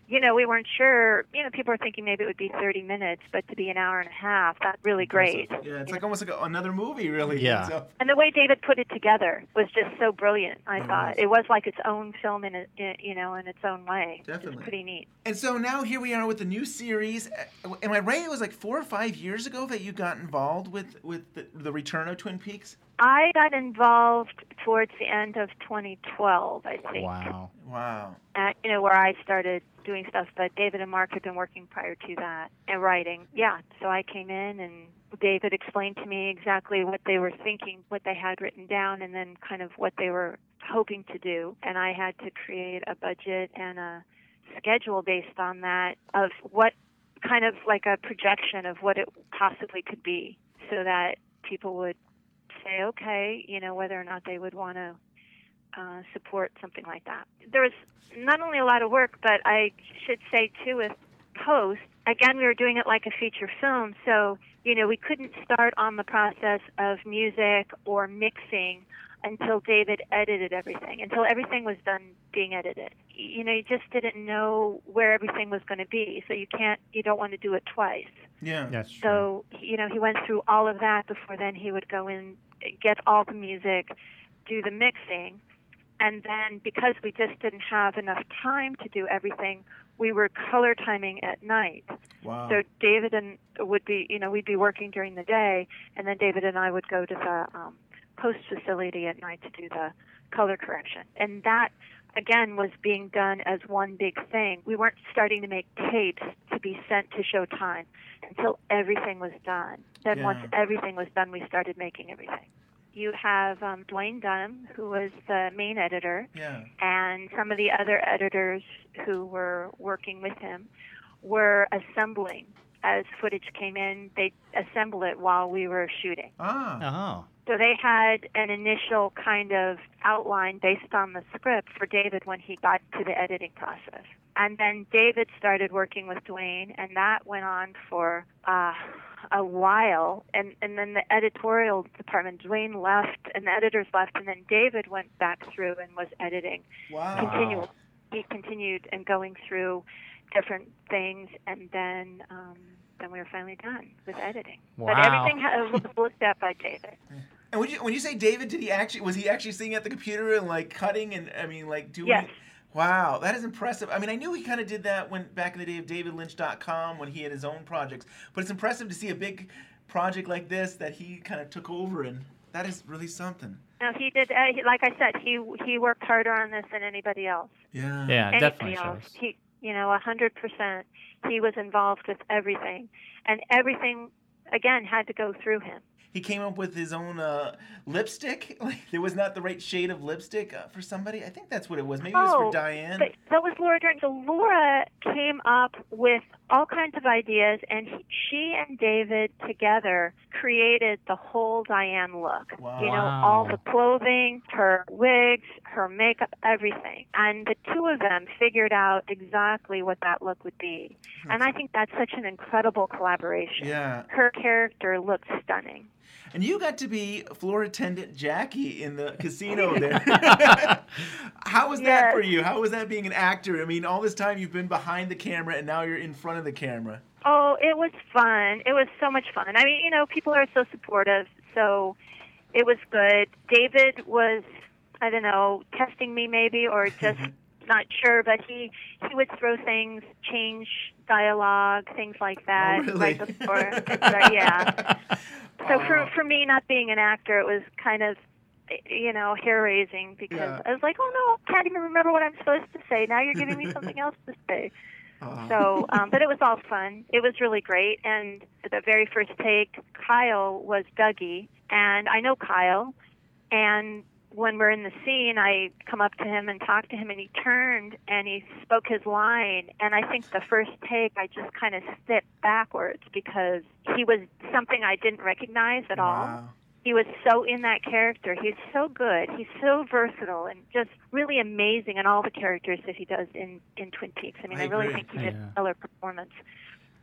Speaker 40: you know we weren't sure. You know, people were thinking maybe it would be 30 minutes, but to be an hour and a half, that's really great.
Speaker 3: Yeah, it's like almost like a, another movie, really.
Speaker 40: Yeah.
Speaker 3: So-
Speaker 40: And the way David put it together was just so brilliant. I
Speaker 3: It
Speaker 40: thought
Speaker 3: was.
Speaker 40: it was like its own film in it, in- you know, in its own way.
Speaker 3: Definitely.
Speaker 40: It's pretty neat.
Speaker 3: And so now here we are with the new series. Uh, Am I right? It was like four or five years ago that you got involved with with the, the return of Twin Peaks.
Speaker 40: I got involved towards the end of 2012, I think.
Speaker 3: Wow.
Speaker 40: At, you know, where I started doing stuff, but David and Mark had been working prior to that and writing. Yeah, so I came in and David explained to me exactly what they were thinking, what they had written down, and then kind of what they were hoping to do. And I had to create a budget and a schedule based on that of what kind of like a projection of what it possibly could be so that people would say, okay, you know, whether or not they would want to uh, support something like that. There was not only a lot of work, but I should say too with post. Again, we were doing it like a feature film, so you know we couldn't start on the process of music or mixing until David edited everything, until everything was done being edited. You know, you just didn't know where everything was going to be, so you can't, you don't want to do it twice.
Speaker 3: Yeah.
Speaker 39: That's true.
Speaker 40: So, you know, he went through all of that before then he would go in, get all the music, do the mixing. And then because we just didn't have enough time to do everything, we were color timing at night.
Speaker 3: Wow.
Speaker 40: So David and would be, you know, we'd be working during the day, and then David and I would go to the um, post facility at night to do the color correction. And that, again, was being done as one big thing. We weren't starting to make tapes to be sent to Showtime until everything was done. Then once everything was done, we started making everything. You have um, Duwayne Dunham, who was the main editor,
Speaker 3: Yeah.
Speaker 40: and some of the other editors who were working with him were assembling. As footage came in, they assemble it while we were shooting.
Speaker 3: Ah.
Speaker 19: Oh.
Speaker 40: So they had an initial kind of outline based on the script for David when he got to the editing process. And then David started working with Dwayne, and that went on for uh, a while. And, and then the editorial department, Duwayne left, and the editors left, and then David went back through and was editing.
Speaker 3: Wow.
Speaker 40: Continual. He continued and going through different things, and then um, then we were finally done with editing.
Speaker 3: Wow.
Speaker 40: But everything was looked at by David.
Speaker 3: And when you when you say David, did he actually was he actually sitting at the computer and like cutting and I mean like doing?
Speaker 40: Yes.
Speaker 3: Wow, that is impressive. I mean, I knew he kind of did that when back in the day of DavidLynch.com when he had his own projects, but it's impressive to see a big project like this that he kind of took over and that is really something.
Speaker 40: No, he did. Uh, he, like I said, he he worked harder on this than anybody else.
Speaker 3: Yeah.
Speaker 19: Yeah,
Speaker 40: Anybody
Speaker 19: definitely
Speaker 40: else.
Speaker 19: shows.
Speaker 40: He, you know, a hundred percent. He was involved with everything, and everything again had to go through him.
Speaker 3: He came up with his own uh, lipstick. Like there was not the right shade of lipstick uh, for somebody. I think that's what it was. Maybe it was
Speaker 40: oh,
Speaker 3: for Diane.
Speaker 40: But that was Laura Dern. So Laura came up with all kinds of ideas, and he, she and David together created the whole Diane look. Wow. You know, all the clothing, her wigs, her makeup, everything. And the two of them figured out exactly what that look would be. And I think that's such an incredible collaboration.
Speaker 3: Yeah.
Speaker 40: Her character looks stunning.
Speaker 3: And you got to be floor attendant Jackie in the casino there. How was that for you? How was that being an actor? I mean, all this time you've been behind the camera and now you're in front of the camera.
Speaker 40: Oh, it was fun. It was so much fun. I mean, you know, people are so supportive, so it was good. David was, I don't know, testing me maybe, or just not sure, but he he would throw things, change dialogue, things like that,
Speaker 3: really?
Speaker 40: right before. yeah. So for for me, not being an actor, it was kind of. You know, hair raising because
Speaker 3: Yeah.
Speaker 40: I was like, oh no, I can't even remember what I'm supposed to say. Now you're giving me something else to say. So, um, but it was all fun. It was really great. And the very first take, Kyle was Dougie, and I know Kyle. And when we're in the scene, I come up to him and talk to him, and he turned and he spoke his line. And I think the first take, I just kind of stepped backwards because he was something I didn't recognize at all he was so in that character. He's so good. He's so versatile and just really amazing in all the characters that he does in in Twin Peaks. I mean,
Speaker 41: I
Speaker 40: I, really
Speaker 41: agree.
Speaker 40: think he did
Speaker 41: Yeah.
Speaker 40: a stellar performance.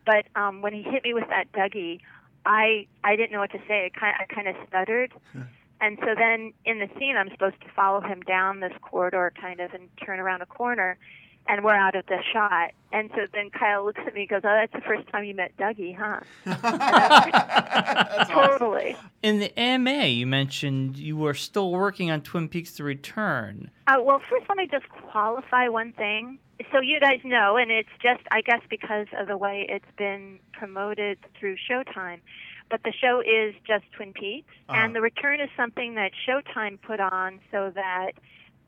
Speaker 40: But um, when he hit me with that Dougie, I I didn't know what to say. I kind I kind of stuttered. And so then in the scene, I'm supposed to follow him down this corridor, kind of, and turn around a corner, and we're out of the shot. And so then Kyle looks at me and goes, "Oh, that's the first time you met Dougie, huh?" totally.
Speaker 19: In the AMA, you mentioned you were still working on Twin Peaks: The Return.
Speaker 40: Uh, well, first, let me just qualify one thing. So you guys know, and it's just, I guess, because of the way it's been promoted through Showtime. But the show is just Twin Peaks, and the return is something that Showtime put on so that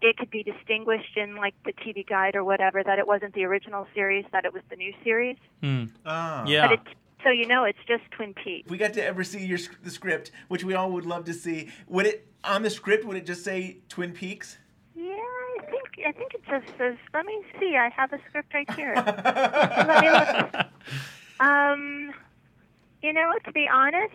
Speaker 40: it could be distinguished in like the TV guide or whatever that it wasn't the original series, that it was the new series.
Speaker 19: Hmm.
Speaker 3: Ah.
Speaker 19: Yeah.
Speaker 40: But it's so you know it's just Twin Peaks.
Speaker 3: If we got to ever see your the script, which we all would love to see, would it on the script would it just say Twin Peaks?
Speaker 40: Yeah, I think I think it just says. Let me see. I have a script right here. let me look. Um, you know, to be honest,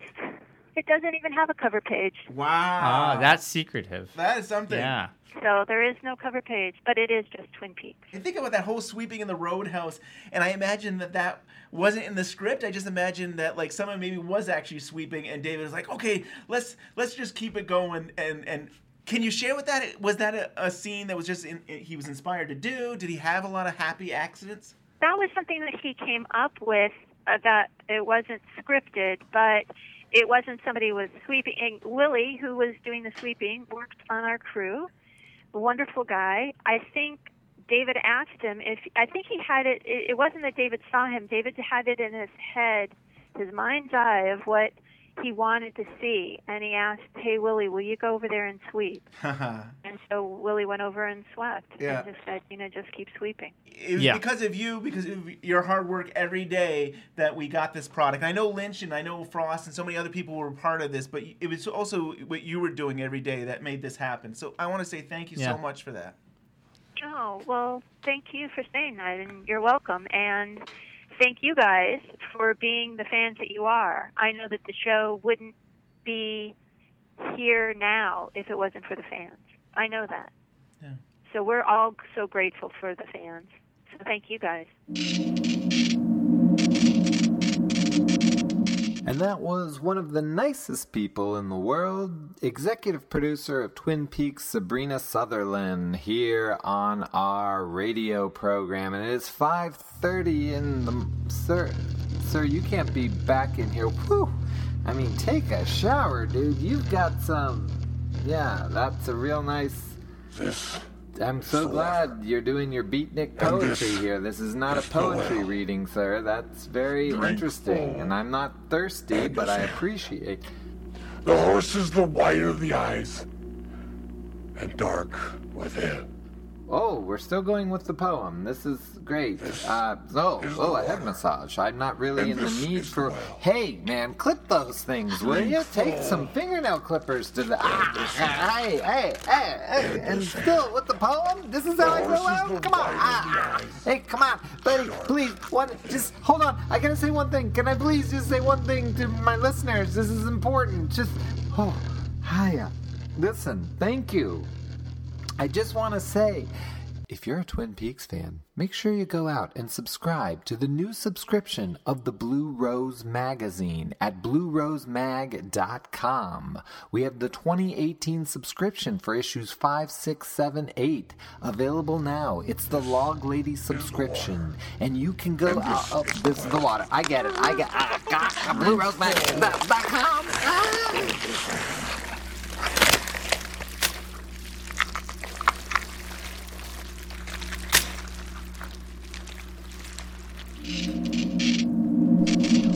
Speaker 40: it doesn't even have a cover page.
Speaker 3: Wow.
Speaker 19: Ah, that's secretive.
Speaker 3: That is something.
Speaker 19: Yeah.
Speaker 40: So there is no cover page, but it is just Twin Peaks.
Speaker 3: I think about that whole sweeping in the roadhouse, and I imagine that that wasn't in the script. I just imagine that like someone maybe was actually sweeping, and David was like, "Okay, let's let's just keep it going." And and can you share with that? Was that a, a scene that was just in, he was inspired to do? Did he have a lot of happy accidents?
Speaker 40: That was something that he came up with. Uh, that it wasn't scripted, but it wasn't somebody was sweeping. And Willie, who was doing the sweeping, worked on our crew. Wonderful guy. I think David asked him if I think he had. It it wasn't that David saw him. David had it in his head, his mind's eye of what he wanted to see, and he asked, "Hey Willie, will you go over there and sweep?" And so Willie went over and swept,
Speaker 3: Yeah.
Speaker 40: and just said, "You know, just keep sweeping."
Speaker 3: It was
Speaker 19: Yeah.
Speaker 3: because of you, because of your hard work every day that we got this product. I know Lynch and I know Frost and so many other people were part of this, but it was also what you were doing every day that made this happen. So I want to say thank you
Speaker 19: Yeah.
Speaker 3: so much for that.
Speaker 40: Oh, well, thank you for saying that, and you're welcome. And thank you guys for being the fans that you are. I know that the show wouldn't be here now if it wasn't for the fans. I know that.
Speaker 3: Yeah.
Speaker 40: So we're all so grateful for the fans. So thank you guys.
Speaker 2: And that was one of the nicest people in the world, executive producer of Twin Peaks, Sabrina Sutherland, here on our radio program. And it is 5.30 in the... Sir, sir, you can't be back in here. Whew. I mean, take a shower, dude. You've got some... Yeah, that's a real nice... I'm so glad you're doing your beatnik poetry here. This is not a poetry reading, sir. That's very interesting. And I'm not thirsty, but I appreciate.
Speaker 41: The horse is the white of the eyes, and dark within.
Speaker 2: Oh, we're still going with the poem. This is great. Uh, oh, oh, a head massage. I'm not really in the need for. Hey, man, clip those things, will you? Take some fingernail clippers to the. Ah, hey, hey, hey, hey, and still with the poem. This is how I grow out. Come on. Ah, hey, come on, buddy. Please, one. Just hold on. I gotta say one thing. Can I please just say one thing to my listeners? This is important. Just. Oh, hiya. Listen, thank you. I just want to say if you're a Twin Peaks fan, make sure you go out and subscribe to the new subscription of the Blue Rose magazine at bluerosemag.com. We have the 2018 subscription for issues 5, 6, 7, 8 available now. It's the Log Lady subscription, and you can go. Uh, oh, this is the water. I get it. I get. I got bluerosemag.com. Ah!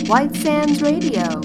Speaker 14: White Sands Radio.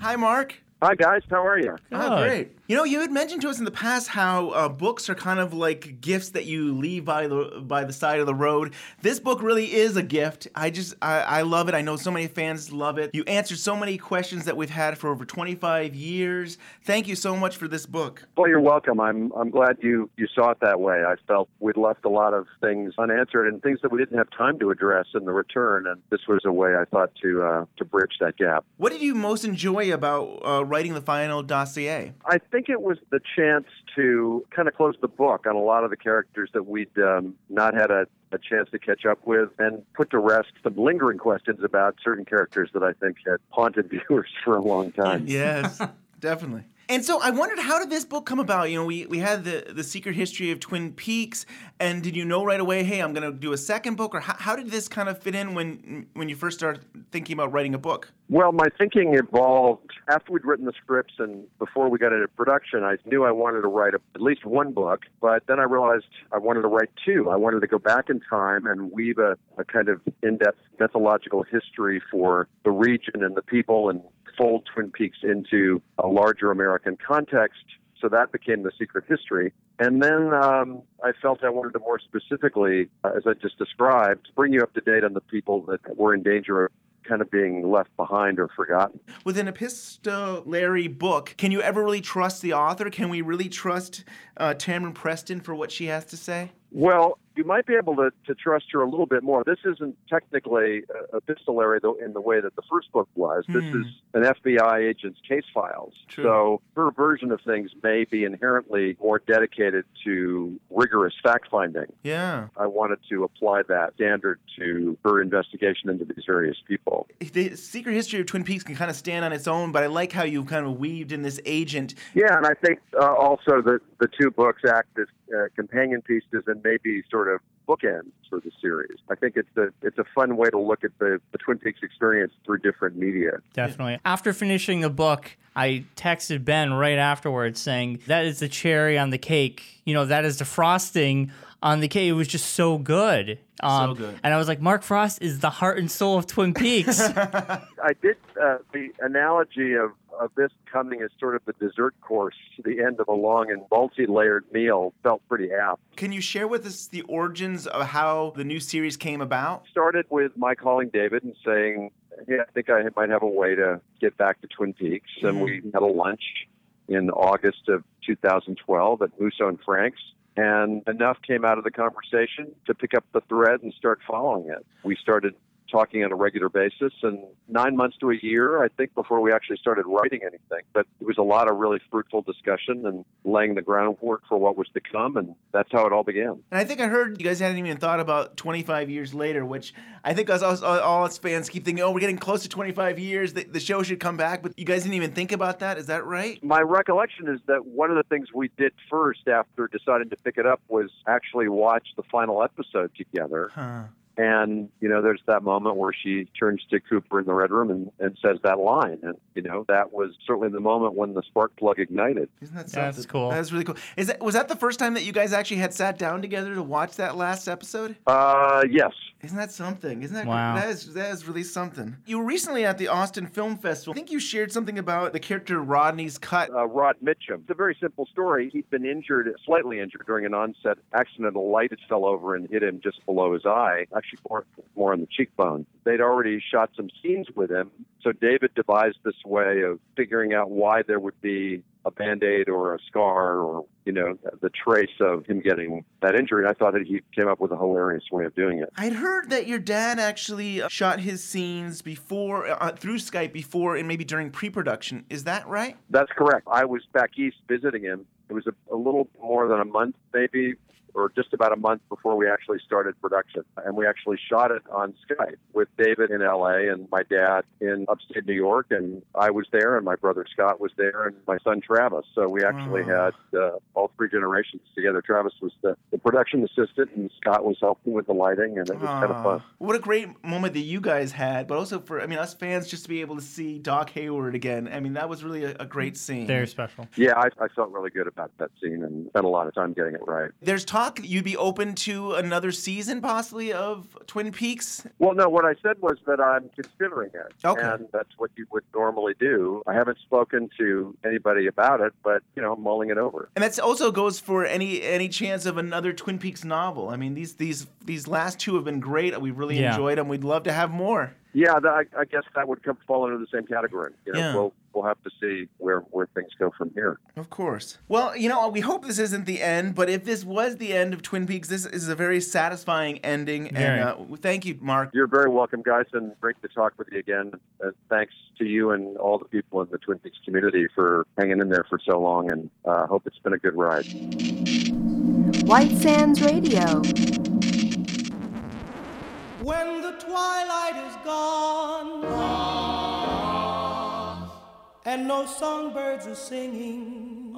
Speaker 3: Hi, Mark.
Speaker 41: Hi, guys. How are you?
Speaker 3: Oh, great. You know, you had mentioned to us in the past how uh, books are kind of like gifts that you leave by the by the side of the road. This book really is a gift. I just I, I love it. I know so many fans love it. You answered so many questions that we've had for over 25 years. Thank you so much for this book.
Speaker 41: Well, you're welcome. I'm I'm glad you you saw it that way. I felt we'd left a lot of things unanswered and things that we didn't have time to address in the return, and this was a way I thought to uh, to bridge that gap.
Speaker 3: What did you most enjoy about uh, writing the final dossier?
Speaker 41: I think it was the chance to kind of close the book on a lot of the characters that we'd um, not had a, a chance to catch up with and put to rest some lingering questions about certain characters that I think had haunted viewers for a long time.
Speaker 3: Yes, definitely. And so I wondered, how did this book come about? You know, we, we had the, the secret history of Twin Peaks, and did you know right away, hey, I'm going to do a second book, or how, how did this kind of fit in when when you first started thinking about writing a book?
Speaker 41: Well, my thinking evolved after we'd written the scripts and before we got into production. I knew I wanted to write a, at least one book, but then I realized I wanted to write two. I wanted to go back in time and weave a, a kind of in depth mythological history for the region and the people and fold Twin Peaks into a larger American context. So that became the secret history. And then um, I felt I wanted to more specifically, uh, as I just described, bring you up to date on the people that were in danger of kind of being left behind or forgotten.
Speaker 3: With an epistolary book, can you ever really trust the author? Can we really trust uh, Tamara Preston for what she has to say?
Speaker 41: Well, you might be able to, to trust her a little bit more. This isn't technically uh, epistolary though, in the way that the first book was. This
Speaker 3: Hmm.
Speaker 41: is an FBI agent's case files.
Speaker 3: True.
Speaker 41: So her version of things may be inherently more dedicated to rigorous fact finding.
Speaker 3: Yeah.
Speaker 41: I wanted to apply that standard to her investigation into these various people.
Speaker 3: The secret history of Twin Peaks can kind of stand on its own, but I like how you kind of weaved in this agent.
Speaker 41: Yeah, and I think uh, also that the two books act as uh, companion pieces and maybe sort of bookends for the series. I think it's a it's a fun way to look at the, the Twin Peaks experience through different media.
Speaker 19: Definitely. After finishing the book, I texted Ben right afterwards saying, That is the cherry on the cake. You know, that is the frosting on the K. It was just so good. Um,
Speaker 41: good.
Speaker 19: And I was like, Mark Frost is the heart and soul of Twin Peaks.
Speaker 41: I did uh, the analogy of, of this coming as sort of the dessert course to the end of a long and multi-layered meal felt pretty apt.
Speaker 3: Can you share with us the origins of how the new series came about?
Speaker 41: Started with my calling David and saying, "Hey, I think I might have a way to get back to Twin Peaks," and we had a lunch in August of 2012 at Musso and Frank's. And enough came out of the conversation to pick up the thread and start following it. We started talking on a regular basis and nine months to a year, I think, before we actually started writing anything. But it was a lot of really fruitful discussion and laying the groundwork for what was to come. And that's how it all began.
Speaker 3: And I think I heard you guys hadn't even thought about 25 years later, which I think us, us all us fans keep thinking, oh, we're getting close to 25 years. The, the show should come back. But you guys didn't even think about that. Is that right?
Speaker 41: My recollection is that one of the things we did first after deciding to pick it up was actually watch the final episode together.
Speaker 3: Huh.
Speaker 41: And, you know, there's that moment where she turns to Cooper in the Red Room and, and says that line. And, you know, that was certainly the moment when the spark plug ignited.
Speaker 3: Isn't that
Speaker 19: That's cool.
Speaker 3: That's really cool. Is that was that the first time that you guys actually had sat down together to watch that last episode?
Speaker 41: Uh, yes.
Speaker 3: Isn't that something? Isn't that
Speaker 19: Wow.
Speaker 3: that is that is really something? You were recently at the Austin Film Festival. I think you shared something about the character Rodney's cut.
Speaker 41: Uh, Rod Mitchum. It's a very simple story. He'd been injured, slightly injured, during an onset accident. A light had fell over and hit him just below his eye, actually more, more on the cheekbone. They'd already shot some scenes with him, so David devised this way of figuring out why there would be a band-aid or a scar or you know the trace of him getting that injury. I thought that he came up with a hilarious way of doing it.
Speaker 3: I'd heard that your dad actually uh, shot his scenes before uh, through Skype before and maybe during pre-production. Is that right?
Speaker 41: That's correct. I was back east visiting him. It was a, a little more than a month, maybe, or just about a month before we actually started production. And we actually shot it on Skype with David in LA and my dad in upstate New York. And I was there, and my brother Scott was there, and my son Travis. So we actually had uh, all three generations together. Travis was the, the production assistant, and Scott was helping with the lighting, and it was kind of fun.
Speaker 3: What a great moment that you guys had, but also for I mean us fans just to be able to see Doc Hayward again. I mean that was really a, a great scene.
Speaker 19: Very special.
Speaker 41: Yeah, I, I felt really good about that scene and spent a lot of time getting it right.
Speaker 3: There's talk you'd be open to another season possibly of Twin Peaks.
Speaker 41: Well, no, what I said was that I'm considering it.
Speaker 3: Okay.
Speaker 41: And that's what you would normally do. I haven't spoken to anybody about it, but, you know, I'm mulling it over.
Speaker 3: And that also goes for any any chance of another Twin Peaks novel. I mean these these these last two have been great. We really
Speaker 41: Yeah.
Speaker 3: enjoyed them. We'd love to have more.
Speaker 41: Yeah, that, I, I guess that would come fall under the same category. You know,
Speaker 3: Yeah.
Speaker 41: we'll we'll have to see where where things go from here.
Speaker 3: Of course. Well, you know, we hope this isn't the end, but if this was the end of Twin Peaks, this is a very satisfying ending.
Speaker 41: Very.
Speaker 3: And uh, thank you, Mark.
Speaker 41: You're very welcome, guys, and great to talk with you again. And thanks to you and all the people in the Twin Peaks community for hanging in there for so long. And uh, hope it's been a good ride.
Speaker 14: White Sands Radio.
Speaker 17: When the twilight gone. And no songbirds are singing,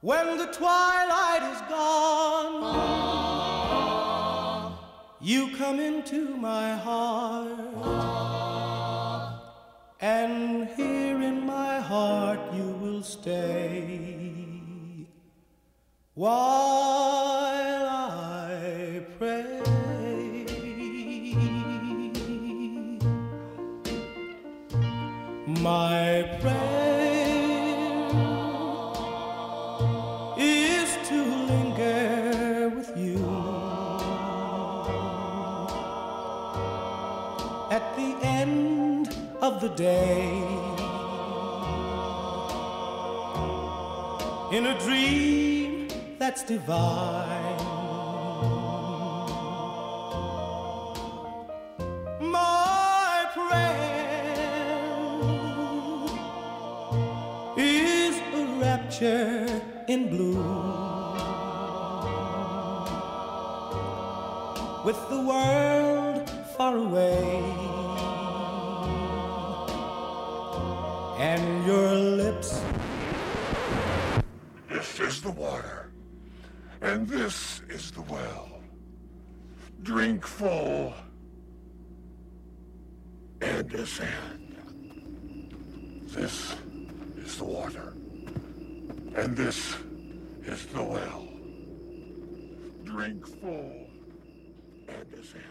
Speaker 17: when the twilight is gone, you come into my heart, and here in my heart you will stay. While I pray. My prayer is to linger with you at the end of the day in a dream that's divine. In blue. With the world far away. And your lips.
Speaker 42: This is the water, and this is the well. Drink full. And ascend. This is the water, and this is the well. Drink full and is ascend.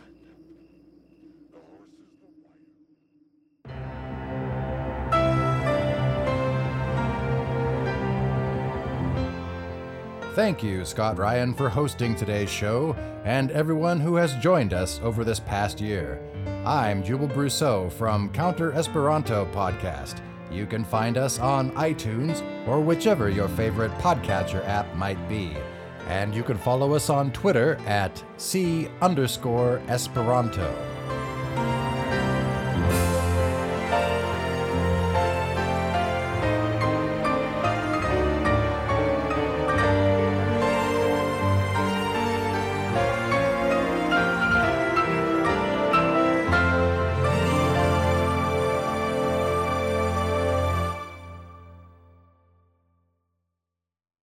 Speaker 1: Thank you, Scott Ryan, for hosting today's show, and everyone who has joined us over this past year. I'm Jubal Brousseau from Counter Esperanto Podcast. You can find us on iTunes or whichever your favorite podcatcher app might be. And you can follow us on Twitter at C underscore Esperanto.